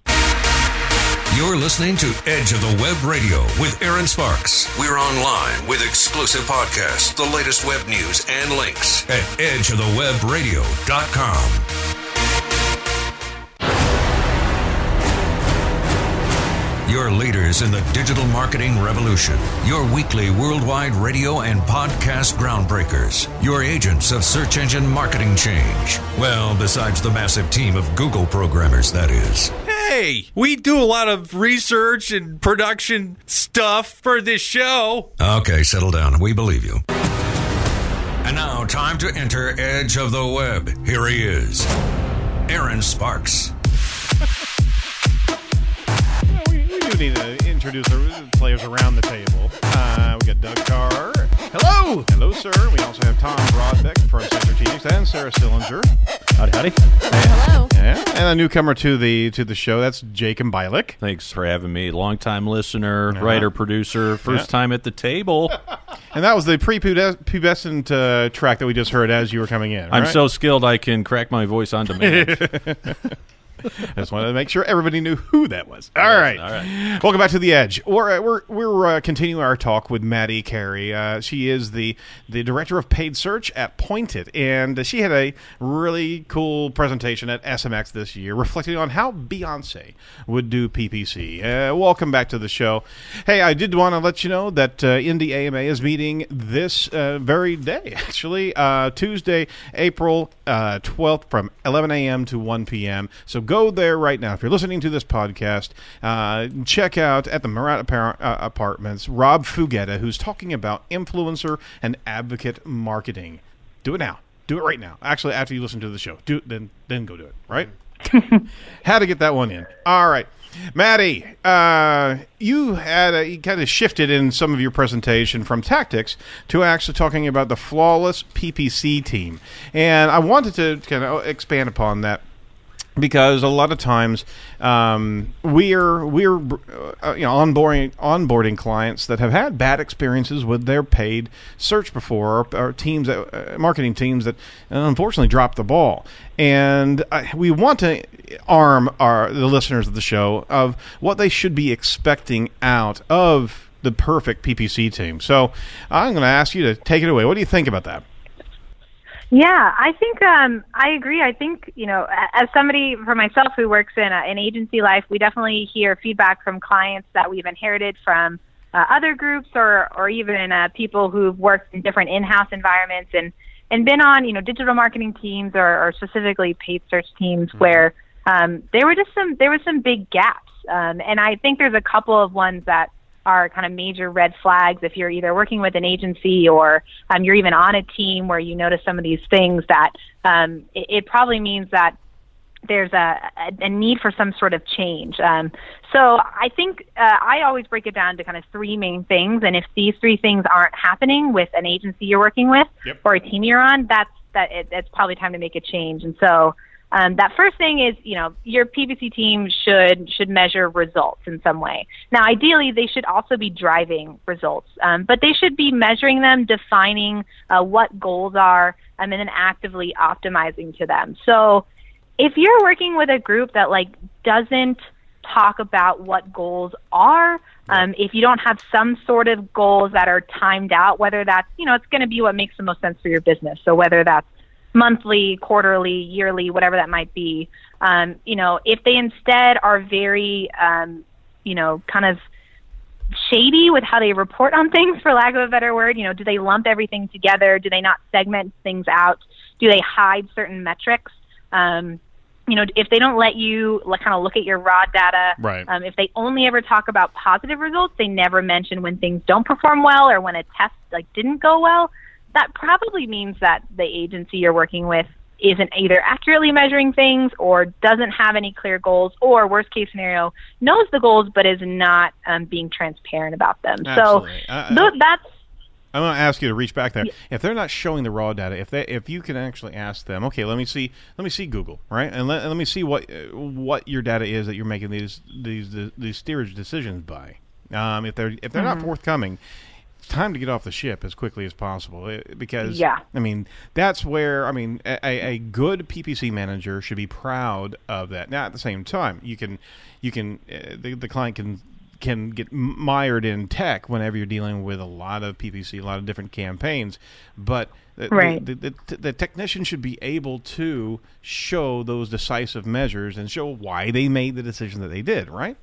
You're listening to Edge of the Web Radio with Erin Sparks. We're online with exclusive podcasts, the latest web news, and links at edgeofthewebradio.com. Your leaders in the digital marketing revolution. Your weekly worldwide radio and podcast groundbreakers. Your agents of search engine marketing change. Well, besides the massive team of Google programmers, that is. Hey, we do a lot of research and production stuff for this show. Okay, settle down. We believe you. And now, time to enter Edge of the Web. Here he is, Erin Sparks. Do need to introduce the players around the table. Uh, we got Doug Karr. Hello. Hello, sir. We also have Tom Brodbeck from Strategics and Sarah Sillinger. Howdy, howdy. Hello. Yeah, and a newcomer to the to the show. That's Jacob Bialik. Thanks for having me. Longtime listener, Uh-huh. writer, producer, first Yeah. time at the table. And that was the prepubescent uh, track that we just heard as you were coming in. I'm so skilled I can crack my voice on demand. I just wanted to make sure everybody knew who that was. All right. all right. Welcome back to the Edge. We're uh, we're we're uh, continuing our talk with Maddie Cary. Uh, she is the the director of paid search at Point It, and she had a really cool presentation at SMX this year, reflecting on how Beyonce would do PPC. Uh, welcome back to the show. Hey, I did want to let you know that uh, Indy AMA is meeting this uh, very day, actually, uh, Tuesday, April uh, 12th from 11 a.m. to 1 p.m. So go there right now. If you're listening to this podcast, uh, check out at the Appar- uh, Apartments Rob Fuggetta, who's talking about influencer and advocate marketing. Do it now. Do it right now. Actually, after you listen to the show, do it, then then go do it. Right? Had to get that one in. All right. Maddie, uh, you had a, you kind of shifted in some of your presentation from tactics to actually talking about the flawless PPC team, and I wanted to kind of expand upon that because a lot of times um, we're we're uh, you know onboarding onboarding clients that have had bad experiences with their paid search before, or, or teams that uh, marketing teams that unfortunately dropped the ball. And uh, we want to arm our the listeners of the show of what they should be expecting out of the perfect PPC team. So I'm going to ask you to take it away. What do you think about that? Yeah, I think um, I agree. I think you know, as somebody for myself who works in an agency life, we definitely hear feedback from clients that we've inherited from uh, other groups or or even uh, people who've worked in different in-house environments and and been on you know digital marketing teams or, or specifically paid search teams where um, there were just some there were some big gaps. Um, and I think there's a couple of ones that are kind of major red flags if you're either working with an agency or um, you're even on a team where you notice some of these things that um, it, it probably means that there's a, a, need for some sort of change. Um, so I think uh, I always break it down to kind of three main things, and if these three things aren't happening with an agency you're working with or a team you're on, that's that it, it's probably time to make a change. And so um, that first thing is, you know, your PPC team should should measure results in some way. Now, ideally, they should also be driving results, um, but they should be measuring them, defining uh, what goals are, um, and then actively optimizing to them. So, if you're working with a group that like doesn't talk about what goals are, um, if you don't have some sort of goals that are timed out, whether that's you know it's going to be what makes the most sense for your business. So whether that's monthly, quarterly, yearly, whatever that might be. Um, you know, if they instead are very, um, you know, kind of shady with how they report on things, for lack of a better word, you know, do they lump everything together? Do they not segment things out? Do they hide certain metrics? Um, you know, if they don't let you like, kind of look at your raw data, Right. um, if they only ever talk about positive results, they never mention when things don't perform well or when a test like didn't go well. That probably means that the agency you're working with isn't either accurately measuring things or doesn't have any clear goals, or worst case scenario, knows the goals but is not um, being transparent about them. Absolutely. So Uh, th- that's I'm going to ask you to reach back there. If they're not showing the raw data, if they, if you can actually ask them, okay, let me see, let me see Google, right, and let, let me see what what your data is that you're making these these these steerage decisions by. Um, if they're if they're not Mhm. forthcoming, time to get off the ship as quickly as possible uh, because Yeah. I mean that's where I mean a, a good PPC manager should be proud of that. Now at the same time, you can you can uh, the the client can can get mired in tech whenever you're dealing with a lot of PPC, a lot of different campaigns, but the, Right. the, the, the, the technician should be able to show those decisive measures and show why they made the decision that they did, right?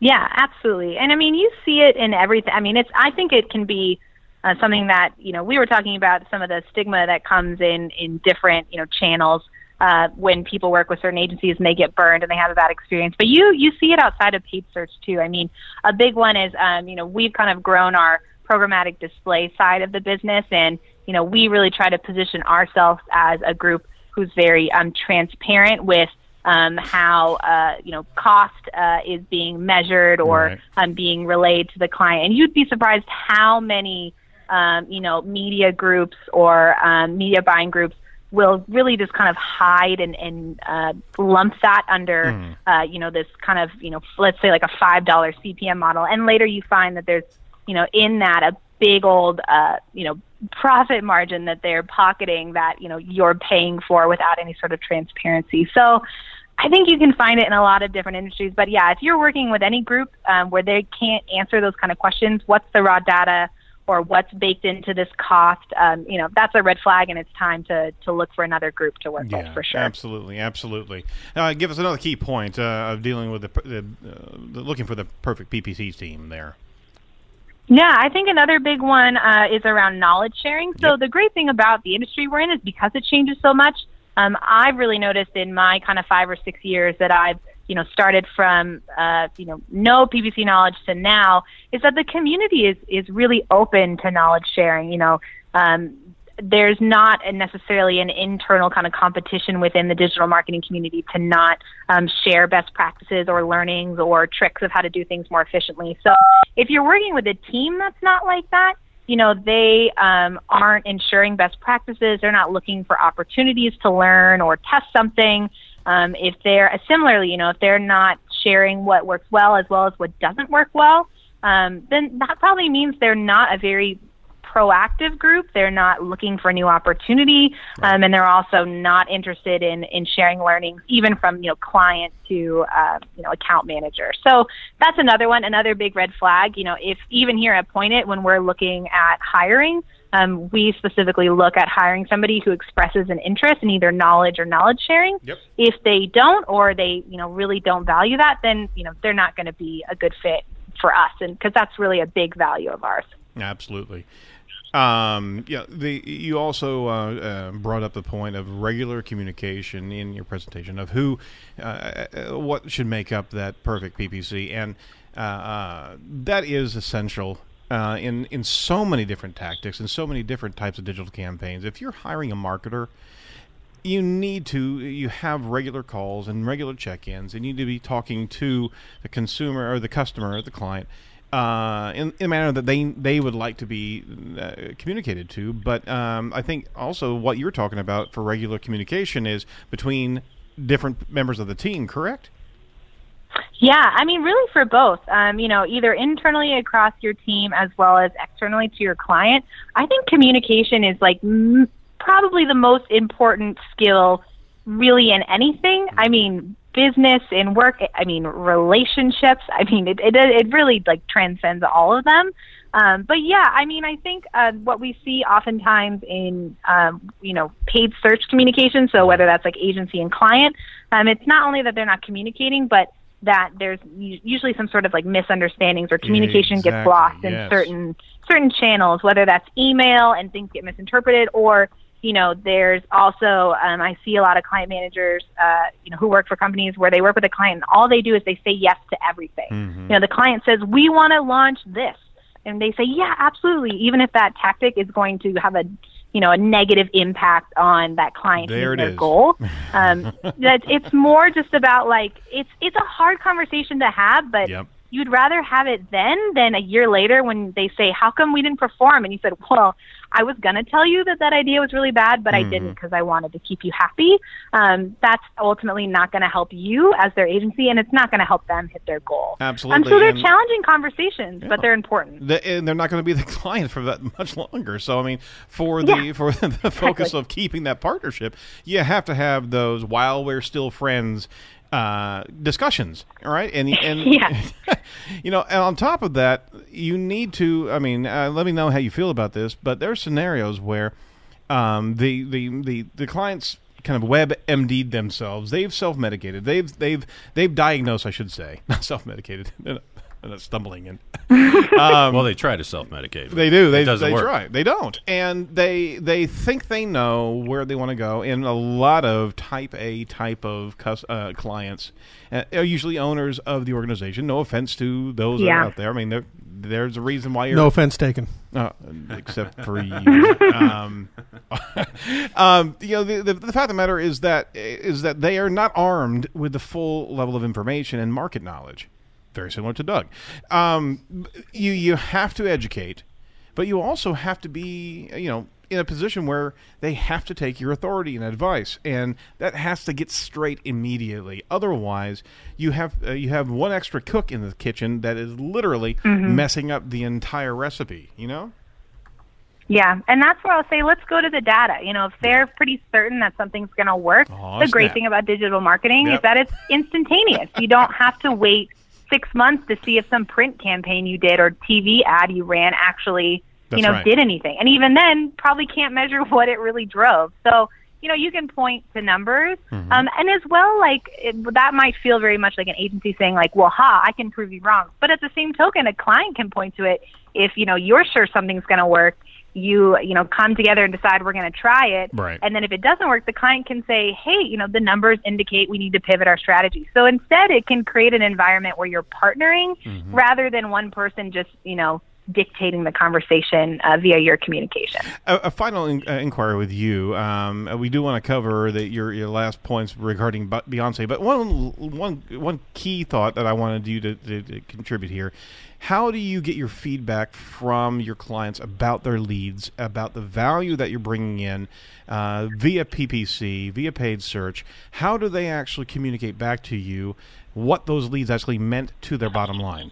Yeah, absolutely. And I mean, you see it in everything. I mean, it's. I think it can be uh, something that you know we were talking about some of the stigma that comes in in different you know channels uh, when people work with certain agencies and they get burned and they have a bad experience. But you you see it outside of paid search too. I mean, a big one is um, you know we've kind of grown our programmatic display side of the business, and you know we really try to position ourselves as a group who's very um, transparent with um, how uh, you know cost uh, is being measured or Right. um, being relayed to the client. And you'd be surprised how many um, you know media groups or um, media buying groups will really just kind of hide and, and uh, lump that under uh, you know this kind of you know let's say like a five dollar CPM model, and later you find that there's you know in that a big old uh, you know profit margin that they're pocketing that you know you're paying for without any sort of transparency. So I think you can find it in a lot of different industries. But yeah, if you're working with any group um, where they can't answer those kind of questions, what's the raw data or what's baked into this cost? Um, you know, that's a red flag, and it's time to to look for another group to work with for sure. Absolutely, absolutely. Uh, give us another key point uh, of dealing with the, the, uh, the looking for the perfect PPC team there. Yeah, I think another big one uh, is around knowledge sharing. So the great thing about the industry we're in is because it changes so much. Um, I've really noticed in my kind of five or six years that I've you know started from uh, you know no PPC knowledge to now is that the community is is really open to knowledge sharing. You know, um, there's not necessarily an internal kind of competition within the digital marketing community to not um, share best practices or learnings or tricks of how to do things more efficiently. So if you're working with a team that's not like that, you know, they um, aren't ensuring best practices. They're not looking for opportunities to learn or test something. Um, if they're uh, similarly, you know, if they're not sharing what works well as well as what doesn't work well, um, then that probably means they're not a very proactive group. They're not looking for new opportunity, um, and they're also not interested in in sharing learnings, even from you know client to uh, you know account manager. So that's another one, another big red flag. You know, if even here at Point It, when we're looking at hiring. Um, we specifically look at hiring somebody who expresses an interest in either knowledge or knowledge sharing. Yep. If they don't, or they you know really don't value that, then you know they're not going to be a good fit for us, and because that's really a big value of ours. Absolutely. Um, yeah, the you also uh, uh, brought up the point of regular communication in your presentation of who, uh, uh, what should make up that perfect PPC, and uh, uh, that is essential uh, in in so many different tactics and so many different types of digital campaigns. If you're hiring a marketer, you need to you have regular calls and regular check-ins. And you need to be talking to the consumer or the customer or the client uh, in, in a manner that they they would like to be uh, communicated to. But um, I think also what you're talking about for regular communication is between different members of the team. Correct? Yeah, I mean, really for both. Um, you know, either internally across your team as well as externally to your client. I think communication is like m- probably the most important skill, really, in anything. I mean, business and work. I mean, relationships. I mean, it it, it really like transcends all of them. Um, but yeah, I mean, I think uh, what we see oftentimes in um, you know paid search communication. So whether that's like agency and client, um, it's not only that they're not communicating, but that there's usually some sort of like misunderstandings or communication gets lost in yes. certain certain channels, whether that's email and things get misinterpreted, or you know, there's also um, I see a lot of client managers, uh, you know, who work for companies where they work with a client and all they do is they say yes to everything. Mm-hmm. You know, the client says we want to launch this, and they say yeah, absolutely, even if that tactic is going to have a you know a negative impact on that client There their is. goal. Um, that it's more just about like it's it's a hard conversation to have, but Yep. You'd rather have it then than a year later when they say, "How come we didn't perform?" And you said, "Well, I was gonna tell you that that idea was really bad, but I Mm-hmm. didn't because I wanted to keep you happy." Um, that's ultimately not going to help you as their agency, and it's not going to help them hit their goal. Absolutely. Um, so they're And- challenging conversations, but they're important. The, and they're not going to be the client for that much longer. So I mean, for the Yeah. for the focus Exactly. of keeping that partnership, you have to have those while we're still friends uh, discussions, right? And and Yeah. you know, and on top of that, you need to. I mean, uh, let me know how you feel about this. But there are scenarios where um, the, the the the clients kind of web MD'd themselves. They've self medicated. They've they've they've diagnosed, I should say, not self medicated. They're not stumbling in. Um, well, they try to self-medicate. They do. They, it doesn't they work. try. They don't, and they they think they know where they want to go. And a lot of Type A type of cus- uh, clients uh, are usually owners of the organization. No offense to those that Yeah. are out there. I mean, there's a reason why you're No offense taken. uh, except for you. um, um, you know, the, the, the fact of the matter is that is that they are not armed with the full level of information and market knowledge. Very similar to Doug. Um, you you have to educate, but you also have to be you know in a position where they have to take your authority and advice, and that has to get straight immediately. Otherwise, you have uh, you have one extra cook in the kitchen that is literally Mhm. messing up the entire recipe. You know. Yeah, and that's where I'll say let's go to the data. You know, if they're pretty certain that something's going to work, Aw, the great thing about digital marketing Yep. is that it's instantaneous. you don't have to wait six months to see if some print campaign you did or TV ad you ran actually, That's you know, right. did anything. And even then, probably can't measure what it really drove. So, you know, you can point to numbers, Mhm. um, and as well, like it, that might feel very much like an agency saying, like, "Well, ha, I can prove you wrong." But at the same token, a client can point to it if you know you're sure something's going to work you you know come together and decide we're going to try it Right. and then if it doesn't work the client can say hey you know the numbers indicate we need to pivot our strategy so instead it can create an environment where you're partnering Mm-hmm. rather than one person just you know dictating the conversation uh, via your communication A, a final in, uh, inquiry with you. Um, uh, we do want to cover the, your your last points regarding Beyonce, but one one one key thought that I wanted you to, to, to contribute here. How do you get your feedback from your clients about their leads, about the value that you're bringing in uh, via PPC, via paid search? How do they actually communicate back to you what those leads actually meant to their bottom line?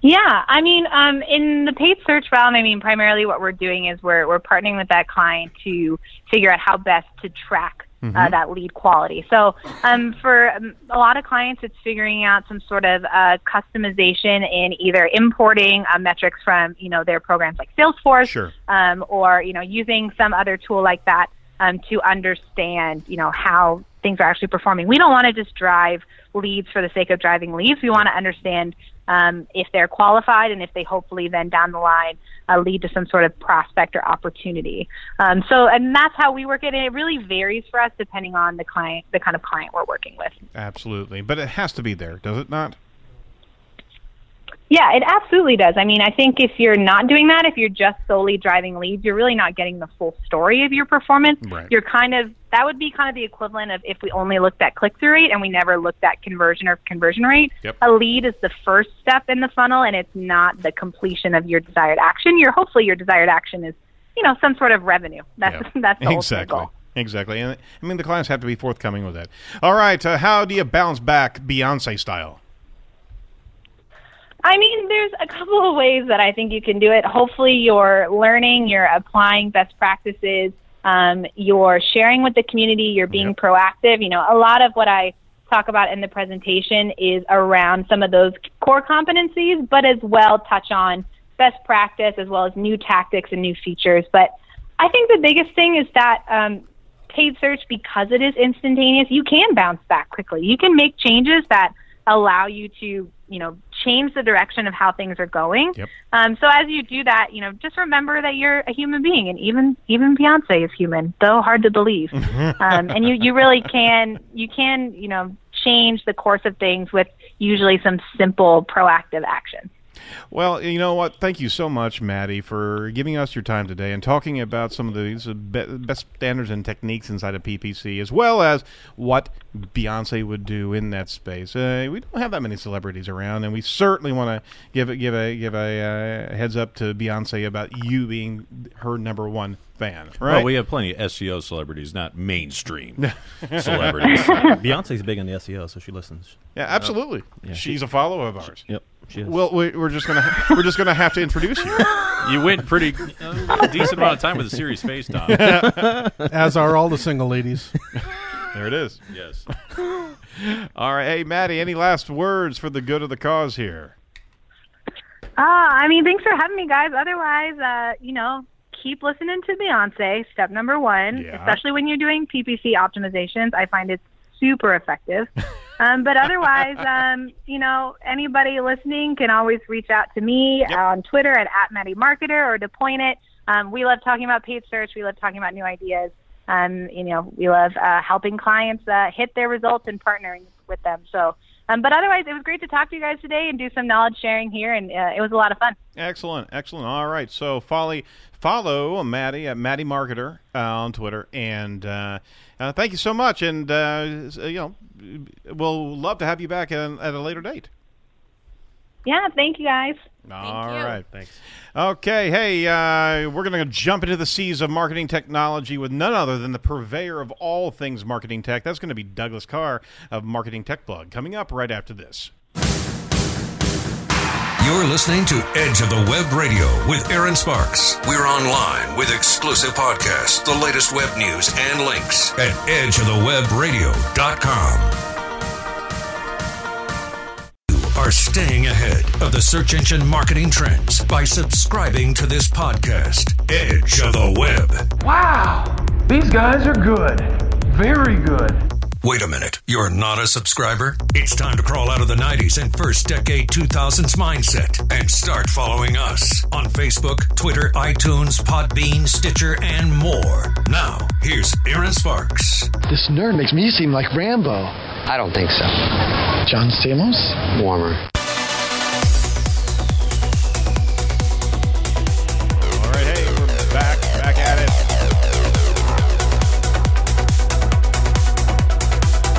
Yeah, I mean, um, in the paid search realm, I mean, primarily what we're doing is we're we're partnering with that client to figure out how best to track uh, Mhm. that lead quality. So, um, for um, a lot of clients, it's figuring out some sort of uh, customization in either importing uh, metrics from you know their programs like Salesforce, Sure. um, or you know using some other tool like that um, to understand you know how things are actually performing. We don't want to just drive leads for the sake of driving leads. We want to understand um, if they're qualified and if they hopefully then down the line uh, lead to some sort of prospect or opportunity. Um, so, and that's how we work it. And it really varies for us depending on the client, the kind of client we're working with. Absolutely, but it has to be there, does it not? Yeah, it absolutely does. I mean, I think if you're not doing that, if you're just solely driving leads, you're really not getting the full story of your performance. Right. You're kind of that would be kind of the equivalent of if we only looked at click through rate and we never looked at conversion or conversion rate. Yep. A lead is the first step in the funnel and it's not the completion of your desired action. Your hopefully your desired action is, you know, some sort of revenue. That's Yeah. that's the exactly. goal. Exactly. And I mean, the clients have to be forthcoming with that. All right. Uh, how do you bounce back Beyonce style? I mean, there's a couple of ways that I think you can do it. Hopefully, you're learning, you're applying best practices, um, you're sharing with the community, you're being proactive. You know, a lot of what I talk about in the presentation is around some of those core competencies, but as well touch on best practice as well as new tactics and new features. But I think the biggest thing is that um, paid search, because it is instantaneous, you can bounce back quickly. You can make changes that allow you to you know, change the direction of how things are going. Yep. Um, so as you do that, you know, just remember that you're a human being, and even even Beyonce is human, though hard to believe. um, and you you really can you can you know change the course of things with usually some simple proactive action. Well, you know what? Thank you so much, Maddie, for giving us your time today and talking about some of these uh, best standards and techniques inside of PPC, as well as what Beyonce would do in that space. Uh, we don't have that many celebrities around, and we certainly want to give a, give a give a uh, heads up to Beyonce about you being her number one fan. Right? Well, we have plenty of SEO celebrities, not mainstream celebrities. Beyonce's big on the SEO, so she listens. Yeah, absolutely. Yeah. She's a follower of ours. Yep. She is. Well, we- we're just gonna we're just gonna have to introduce you. You went pretty uh, decent amount of time with a serious face, Tom. As are all the single ladies. There it is. Yes. All right, hey Maddie, any last words for the good of the cause here? Ah, I mean, thanks for having me, guys. Otherwise, uh, you know, keep listening to Beyonce. Step number one, Yeah. especially when you're doing PPC optimizations, I find it super effective. um, but otherwise, um, you know, anybody listening can always reach out to me on Twitter at, at Maddie Marketer or to point it. Um, we love talking about paid search. We love talking about new ideas. Um, you know, we love uh, helping clients uh, hit their results and partnering with them. So, um, but otherwise, it was great to talk to you guys today and do some knowledge sharing here, and uh, it was a lot of fun. Excellent, excellent. All right, so follow follow Maddie at Maddie Marketer uh, on Twitter, and uh, uh, thank you so much. And uh, you know, we'll love to have you back at, at a later date. Yeah, thank you guys. All you. right, thanks. Okay, hey, uh, we're going to jump into the seas of marketing technology with none other than the purveyor of all things marketing tech. That's going to be Douglas Karr of Marketing Tech Blog. Coming up right after this. You're listening to Edge of the Web Radio with Erin Sparks. We're online with exclusive podcasts, the latest web news, and links at edgeofthewebradio.com. are staying ahead of the search engine marketing trends by subscribing to this podcast, Edge of the Web. Wow, these guys are good. Very good. Wait a minute, you're not a subscriber? It's time to crawl out of the 90s and first decade 2000s mindset and start following us on Facebook, Twitter, iTunes, Podbean, Stitcher, and more. Now, here's Erin Sparks. This nerd makes me seem like Rambo. I don't think so. John Stamos? Warmer. All right, hey, we're back, back at it.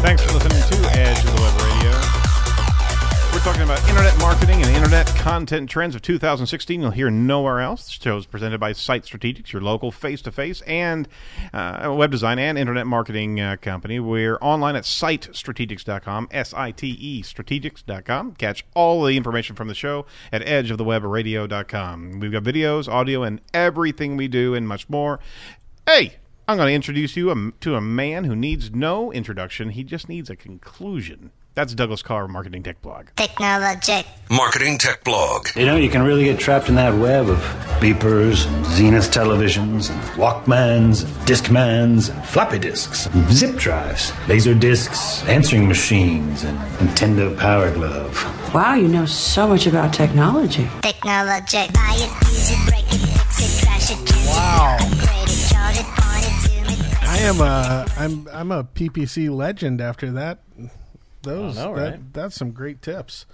Thanks for listening to Edge of the Web Radio. We're talking about internet marketing and internet content trends of 2016. You'll hear nowhere else. The show is presented by Site Strategics, your local face-to-face and uh, web design and internet marketing uh, company. We're online at sitestrategics.com, S-I-T-E strategics.com. Catch all the information from the show at edgeofthewebradio.com. We've got videos, audio, and everything we do and much more. Hey, I'm going to introduce you to a man who needs no introduction. He just needs a conclusion. That's Douglas Karr, Marketing Tech Blog. Technologic. Marketing Tech Blog. You know, you can really get trapped in that web of beepers, Zenith televisions, and Walkmans, Discmans, floppy disks, zip drives, laser discs, answering machines, and Nintendo Power Glove. Wow, you know so much about technology. Technologic. Buy it, use it, break it, fix it, crash it, change Wow. it, upgrade it, charge it, I am a I'm I'm a PPC legend after that. Those know, that, right? that's some great tips.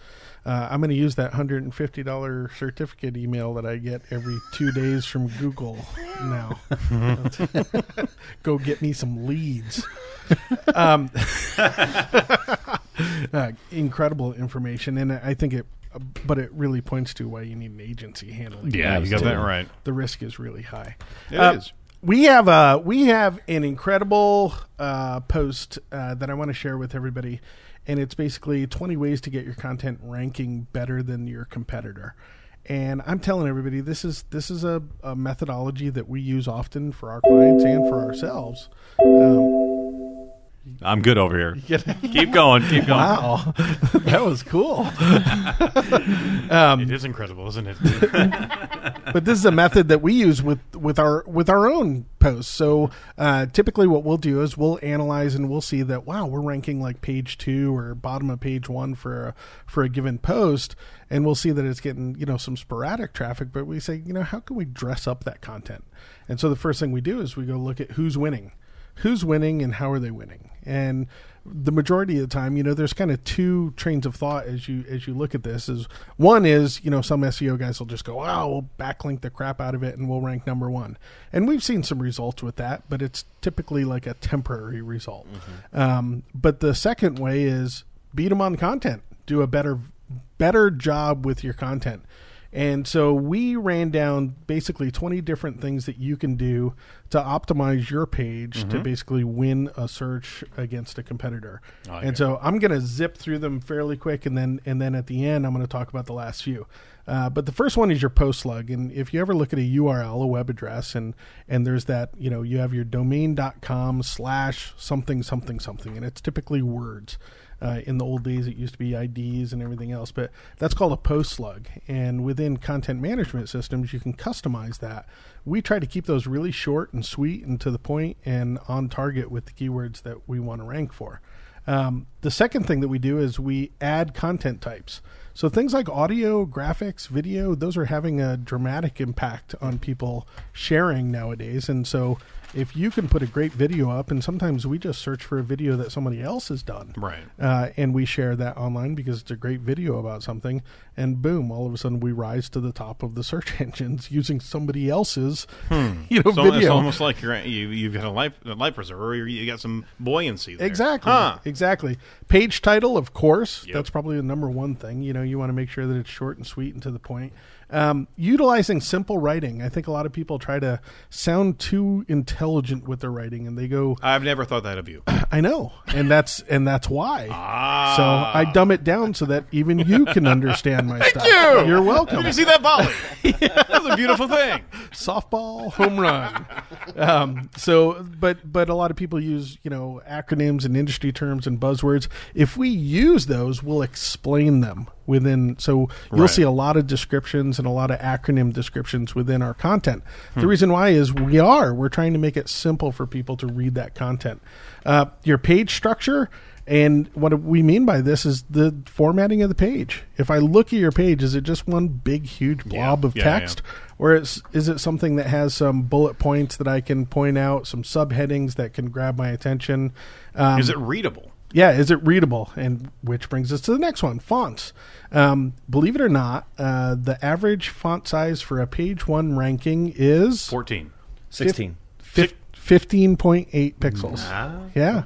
Uh, I'm going to use that hundred and fifty dollar certificate email that I get every two days from Google now. Go get me some leads. um, uh, incredible information, and I think it, but it really points to why you need an agency handling. Yeah, you got that right. The risk is really high. It Uh, is. We have uh, we have an incredible uh, post uh, that I want to share with everybody, and it's basically 20 ways to get your content ranking better than your competitor. And I'm telling everybody this is this is a, a methodology that we use often for our clients and for ourselves. Um, I'm good over here. Get- keep going. Keep going. Wow, that was cool. um, it is incredible, isn't it? but this is a method that we use with with our with our own posts. So uh, typically, what we'll do is we'll analyze and we'll see that wow, we're ranking like page two or bottom of page one for a, for a given post, and we'll see that it's getting you know some sporadic traffic. But we say you know how can we dress up that content? And so the first thing we do is we go look at who's winning, who's winning, and how are they winning, and the majority of the time, you know, there's kind of two trains of thought as you as you look at this. Is one is you know some SEO guys will just go, oh, we'll backlink the crap out of it and we'll rank number one, and we've seen some results with that, but it's typically like a temporary result. Um, but the second way is beat them on content, do a better better job with your content. And so we ran down basically 20 different things that you can do to optimize your page to Mhm. basically win a search against a competitor. Like and it. so I'm going to zip through them fairly quick and then and then at the end I'm going to talk about the last few. Uh, but the first one is your post slug and if you ever look at a URL, a web address and and there's that, you know, you have your domain.com slash something something something and it's typically words. Uh, in the old days, it used to be IDs and everything else, but that's called a post slug. And within content management systems, you can customize that. We try to keep those really short and sweet and to the point and on target with the keywords that we want to rank for. Um, the second thing that we do is we add content types. So things like audio, graphics, video, those are having a dramatic impact on people sharing nowadays. And so if you can put a great video up, and sometimes we just search for a video that somebody else has done, Right. Uh, and we share that online because it's a great video about something, and boom, all of a sudden we rise to the top of the search engines using somebody else's, you know, so video. It's almost like you're you you've got a life a life preserver. Or you got some buoyancy there. Exactly. Huh. Exactly. Page title, of course. Yep. That's probably the number one thing. You know, you want to make sure that it's short and sweet and to the point. Um, utilizing simple writing. I think a lot of people try to sound too intelligent with their writing, and they go. I've never thought that of you. I know, and that's and that's why. Ah. So I dumb it down so that even you can understand my stuff. you. You're welcome. Did you see that volley? That's a beautiful thing. softball home run. um, so, but but a lot of people use you know acronyms and industry terms and buzzwords. If we use those, we'll explain them within. So you'll Right. see a lot of descriptions and a lot of acronym descriptions within our content. The Hmm. reason why is we are we're trying to make it simple for people to read that content. Uh, your page structure. And what we mean by this is the formatting of the page. If I look at your page, is it just one big, huge blob of yeah, yeah. text? or is, is it something that has some bullet points that I can point out, some subheadings that can grab my attention? Um, Is it readable? Yeah, is it readable? And which brings us to the next one fonts. Um, believe it or not, uh, the average font size for a page one ranking is 14. 16. Fif- 15.8 pixels. Yeah.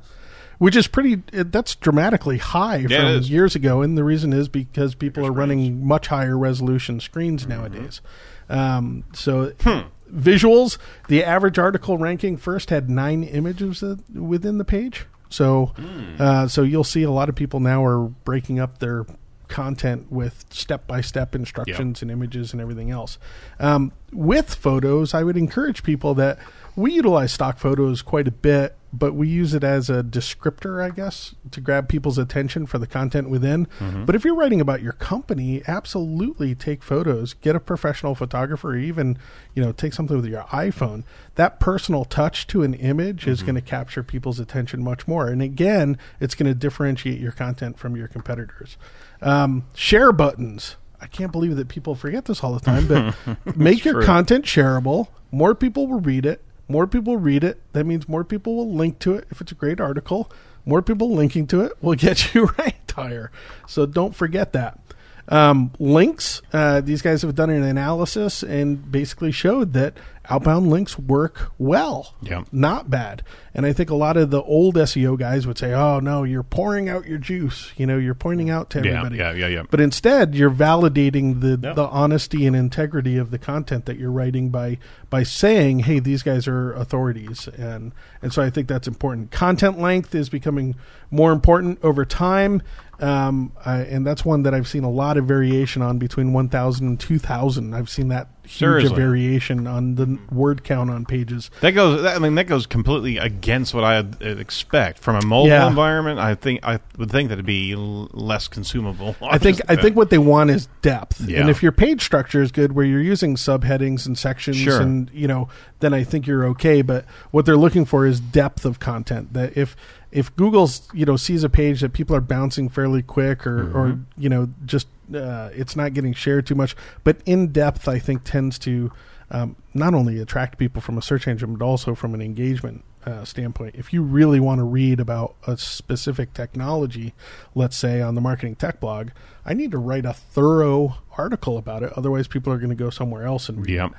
Which is pretty, uh, that's dramatically high Yeah, from is. years ago. And the reason is because people are running much higher resolution screens Mm-hmm. nowadays. Um, so Hmm. visuals, the average article ranking first had nine images uh, within the page. So, Hmm. uh, so you'll see a lot of people now are breaking up their content with step by step instructions and images and everything else. Um, with photos, I would encourage people that we utilize stock photos quite a bit, but we use it as a descriptor, I guess, to grab people's attention for the content within. Mhm. But if you're writing about your company, absolutely take photos, get a professional photographer, or even, you know, take something with your iPhone. That personal touch to an image is going to capture people's attention much more. And again, it's going to differentiate your content from your competitors. Um, share buttons. I can't believe that people forget this all the time, but make your true. content shareable. More people will read it. More people read it. That means more people will link to it if it's a great article. More people linking to it will get you ranked higher. So don't forget that. Um, links. Uh, these guys have done an analysis and basically showed that outbound links work well. Yeah. Not bad. And I think a lot of the old SEO guys would say, "Oh no, you're pouring out your juice. You know, you're pointing out to Yeah, everybody." yeah, yeah, yeah. But instead, you're validating the Yeah. the honesty and integrity of the content that you're writing by by saying, "Hey, these guys are authorities," and and so I think that's important. Content length is becoming more important over time. Um, I, and that's one that I've seen a lot of variation on between 1,000 and 2,000. I've seen that huge variation on the word count on pages. That goes. That, I mean, that goes completely against what I expect from a mobile Yeah. environment. I think I would think that it'd be l- less consumable. I think I think what they want is depth. Yeah. And if your page structure is good, where you're using subheadings and sections, Sure. and you know, then I think you're okay. But what they're looking for is depth of content. That if if Google's you know sees a page that people are bouncing fairly quick, or or Mhm. you know just uh, it's not getting shared too much, but in depth, I think tends to um, not only attract people from a search engine, but also from an engagement uh, standpoint. If you really want to read about a specific technology, let's say on the marketing tech blog, I need to write a thorough article about it. Otherwise, people are going to go somewhere else and read. Yep.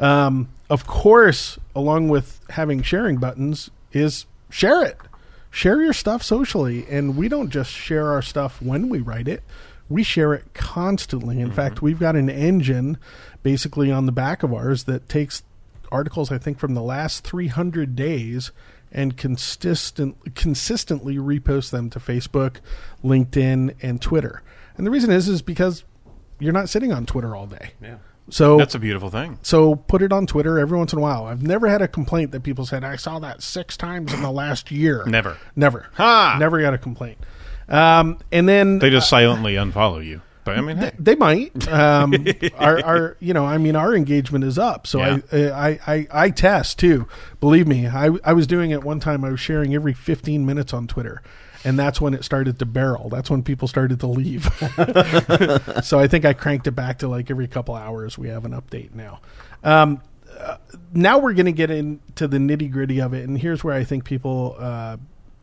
Um, of course, along with having sharing buttons, is share it. Share your stuff socially, and we don't just share our stuff when we write it. We share it constantly. In mm-hmm. fact, we've got an engine basically on the back of ours that takes articles I think from the last 300 days and consistent consistently reposts them to Facebook, LinkedIn, and Twitter. And the reason is is because you're not sitting on Twitter all day. Yeah. So That's a beautiful thing. So put it on Twitter every once in a while. I've never had a complaint that people said I saw that six times in the last year. Never. Never. Ha! Never got a complaint. Um, and then They just silently unfollow you. But I mean, hey. they might. Um, our, our, you know, I mean, our engagement is up. So Yeah. I, I, I, I test too. Believe me, I, I was doing it one time. I was sharing every 15 minutes on Twitter, and that's when it started to barrel. That's when people started to leave. so I think I cranked it back to like every couple hours. We have an update now. Um, uh, now we're going to get into the nitty gritty of it, and here's where I think people. Uh,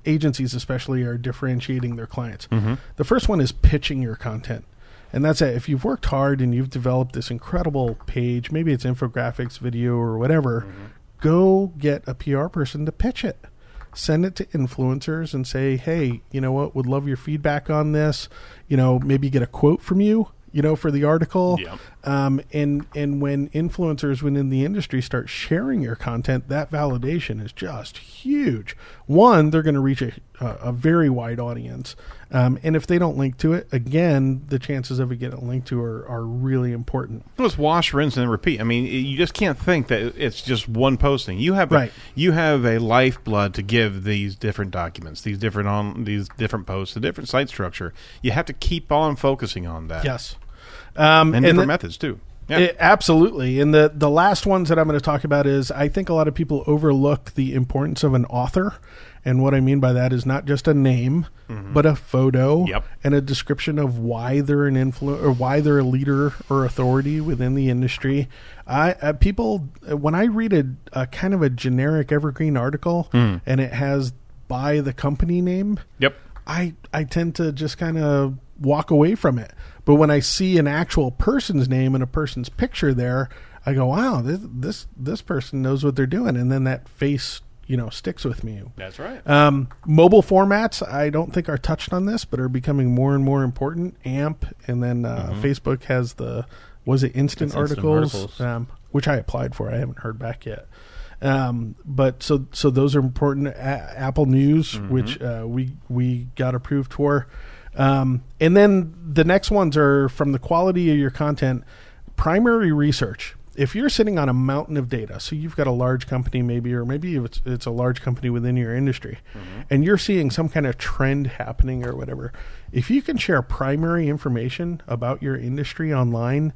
Agencies, especially, are differentiating their clients. Mhm. The first one is pitching your content. And that's it. If you've worked hard and you've developed this incredible page, maybe it's infographics, video, or whatever, go get a PR person to pitch it. Send it to influencers and say, hey, you know what? Would love your feedback on this. You know, maybe get a quote from you, you know, for the article. Yep. Um, and and when influencers within the industry start sharing your content, that validation is just huge. One, they're going to reach a, a, a very wide audience, um, and if they don't link to it, again, the chances of it getting linked to are, are really important. Well, it's wash, rinse, and repeat. I mean, you just can't think that it's just one posting. You have Right. a, you have a lifeblood to give these different documents, these different on these different posts, the different site structure. You have to keep on focusing on that. Yes. Um, and, different the- methods too. Yeah. It- absolutely. And the the last ones that I'm going to talk about is I think a lot of people overlook the importance of an author. And what I mean by that is not just a name, Mhm. but a photo Yep. and a description of why they're an influ or why they're a leader or authority within the industry. I uh, people when I read a, a kind of a generic evergreen article Mm. and it has by the company name, Yep. I I tend to just kind of walk away from it. But when I see an actual person's name and a person's picture there, I go, "Wow, this this this person knows what they're doing," and then that face, you know, sticks with me. That's right. Um, mobile formats, I don't think are touched on this, but are becoming more and more important. AMP, and then uh, Mhm. Facebook has the was it instant It's instant articles, articles. Um, which I applied for. I haven't heard back yet. Um, but so so those are important. A- Apple News, Mhm. which uh, we we got approved for, um, and then the next ones are from the quality of your content. Primary research. If you're sitting on a mountain of data, so you've got a large company, maybe, or maybe it's it's a large company within your industry, and you're seeing some kind of trend happening or whatever. If you can share primary information about your industry online,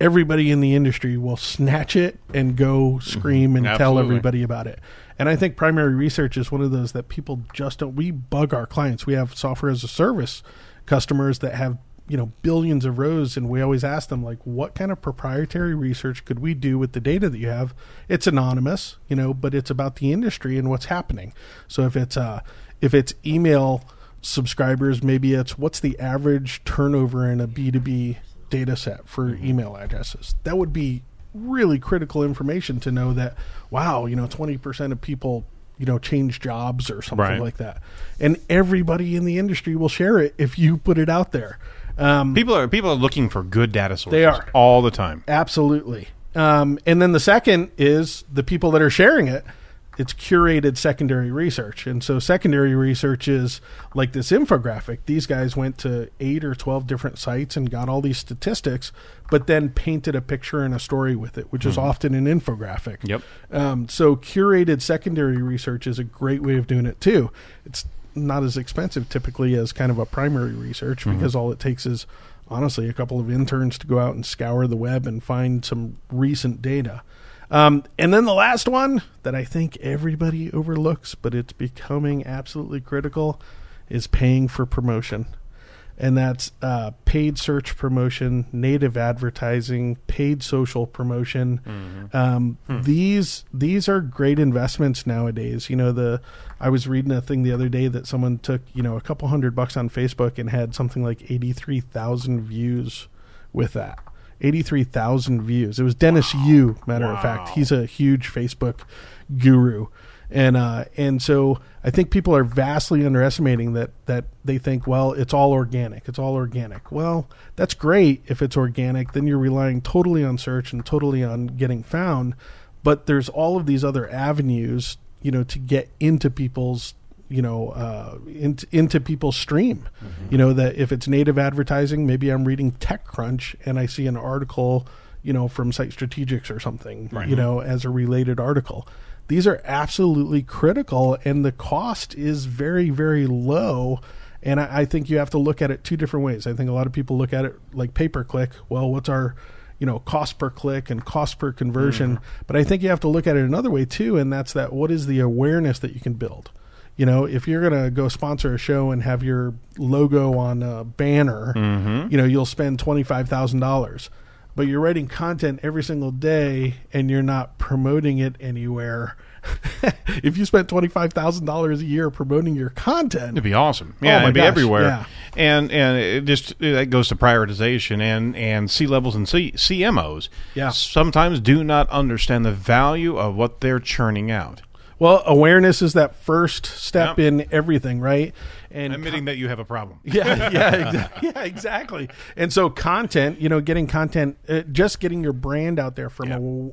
everybody in the industry will snatch it and go scream and tell everybody about it. And I think primary research is one of those that people just don't. We bug our clients. We have software as a service customers that have you know billions of rows, and we always ask them like, what kind of proprietary research could we do with the data that you have? It's anonymous, you know, but it's about the industry and what's happening. So if it's uh if it's email subscribers, maybe it's what's the average turnover in a B two B data set for email addresses. That would be really critical information to know that wow, you know, 20% of people, you know, change jobs or something Right. like that. And everybody in the industry will share it if you put it out there. Um, People are people are looking for good data sources. They are. all the time. Absolutely. Um, and then the second is the people that are sharing it. It's curated secondary research, and so secondary research is like this infographic. These guys went to eight or twelve different sites and got all these statistics, but then painted a picture and a story with it, which is Mhm. often an infographic. Yep. Um, so curated secondary research is a great way of doing it too. It's not as expensive typically as kind of a primary research Mhm. because all it takes is honestly a couple of interns to go out and scour the web and find some recent data. Um, and then the last one that I think everybody overlooks, but it's becoming absolutely critical, is paying for promotion. And that's uh, paid search promotion, native advertising, paid social promotion. Um, These these are great investments nowadays. You know, the I was reading a thing the other day that someone took you know a couple hundred bucks on Facebook and had something like eighty three thousand views with that. 83,000 views. It was Dennis Yu, matter of fact. He's a huge Facebook guru. And uh, and so I think people are vastly underestimating that that they think, well, it's all organic. It's all organic. Well, that's great if it's organic. Then you're relying totally on search and totally on getting found. But there's all of these other avenues, you know, to get into people's you know uh, into, into people's stream. You know that if it's native advertising maybe i'm reading techcrunch and i see an article you know from site strategics or something Right. you know as a related article. These are absolutely critical and the cost is very very low. And I, I think you have to look at it two different ways. I think a lot of people look at it like pay per click well what's our you know cost per click and cost per conversion? But i think you have to look at it another way too and that's that what is the awareness that you can build you know, if you're going to go sponsor a show and have your logo on a banner, Mhm. you know, you'll spend $25,000. But you're writing content every single day and you're not promoting it anywhere. if you spent $25,000 a year promoting your content, It'd be awesome. Oh Yeah, my it'd be gosh, everywhere. yeah. And and it just that goes to prioritization and and C levels and C, CMOs. Yeah. sometimes do not understand the value of what they're churning out. Well, awareness is that first step in everything, right? And Admitting that you have a problem. Yeah, yeah, exactly. yeah, exactly. And so, content, you know, getting content, uh, just getting your brand out there from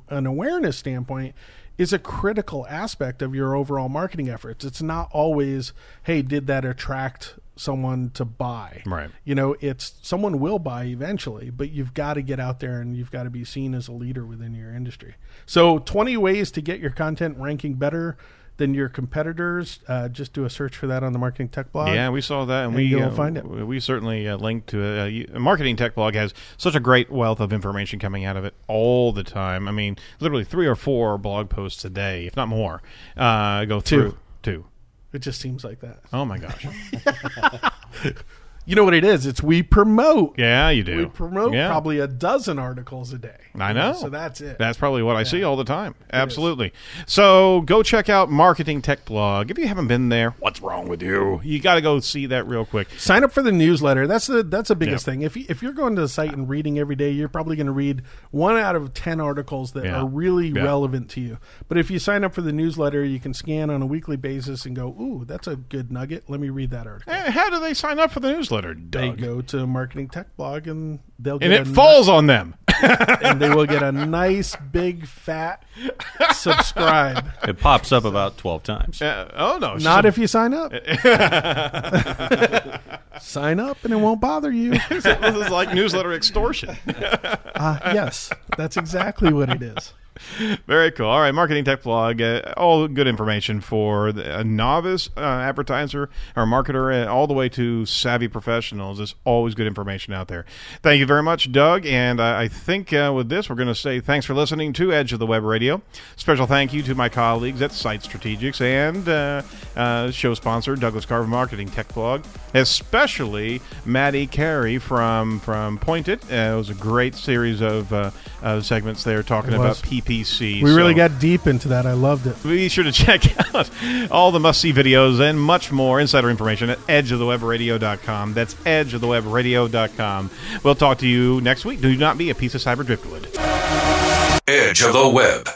a, an awareness standpoint is a critical aspect of your overall marketing efforts. It's not always, hey, did that attract someone to buy? Right. You know, it's someone will buy eventually, but you've got to get out there and you've got to be seen as a leader within your industry. So, 20 ways to get your content ranking better than your competitors. Uh, just do a search for that on the Marketing Tech blog. Yeah, we saw that, and, and we you'll uh, find it. We certainly uh, linked to it. Uh, Marketing Tech Blog has such a great wealth of information coming out of it all the time. I mean, literally three or four blog posts a day, if not more, uh, go Two. through. Two. It just seems like that. Oh my gosh. You know what it is? It's we promote. Yeah, you do. We promote Yeah. probably a dozen articles a day. I know. So that's it. That's probably what I see all the time. Absolutely. So go check out Marketing Tech Blog. If you haven't been there, what's wrong with you? You got to go see that real quick. Sign up for the newsletter. That's the that's the biggest Yep. thing. If you, if you're going to the site and reading every day, you're probably going to read one out of ten articles that Yeah. are really Yeah. relevant to you. But if you sign up for the newsletter, you can scan on a weekly basis and go, "Ooh, that's a good nugget. Let me read that article." Eh, How do they sign up for the newsletter, They Doug? go to Marketing Tech Blog and they'll And get it a falls on them. and they will get a nice big fat subscribe. It pops up about 12 times. Uh, oh, no. Not if you sign up. sign up and it won't bother you. this is like newsletter extortion. Uh, yes, that's exactly what it is. Very cool. All right, Marketing Tech Blog. Uh, all good information for the, a novice uh, advertiser or marketer, uh, all the way to savvy professionals. There's always good information out there. Thank you very much, Doug. And I I think uh, with this, we're going to say thanks for listening to Edge of the Web Radio. Special thank you to my colleagues at Site Strategics and uh, uh, show sponsor Douglas Karr of Marketing Tech Blog, especially Maddie Cary from from Point It. Uh, it was a great series of uh, uh, segments there talking about was. PPC. We really got deep into that. I loved it. Be sure to check out all the must see videos and much more insider information at edgeofthewebradio.com. That's edgeofthewebradio.com. We'll talk to you next week. Do not be a piece of cyber driftwood. Edge of the Web.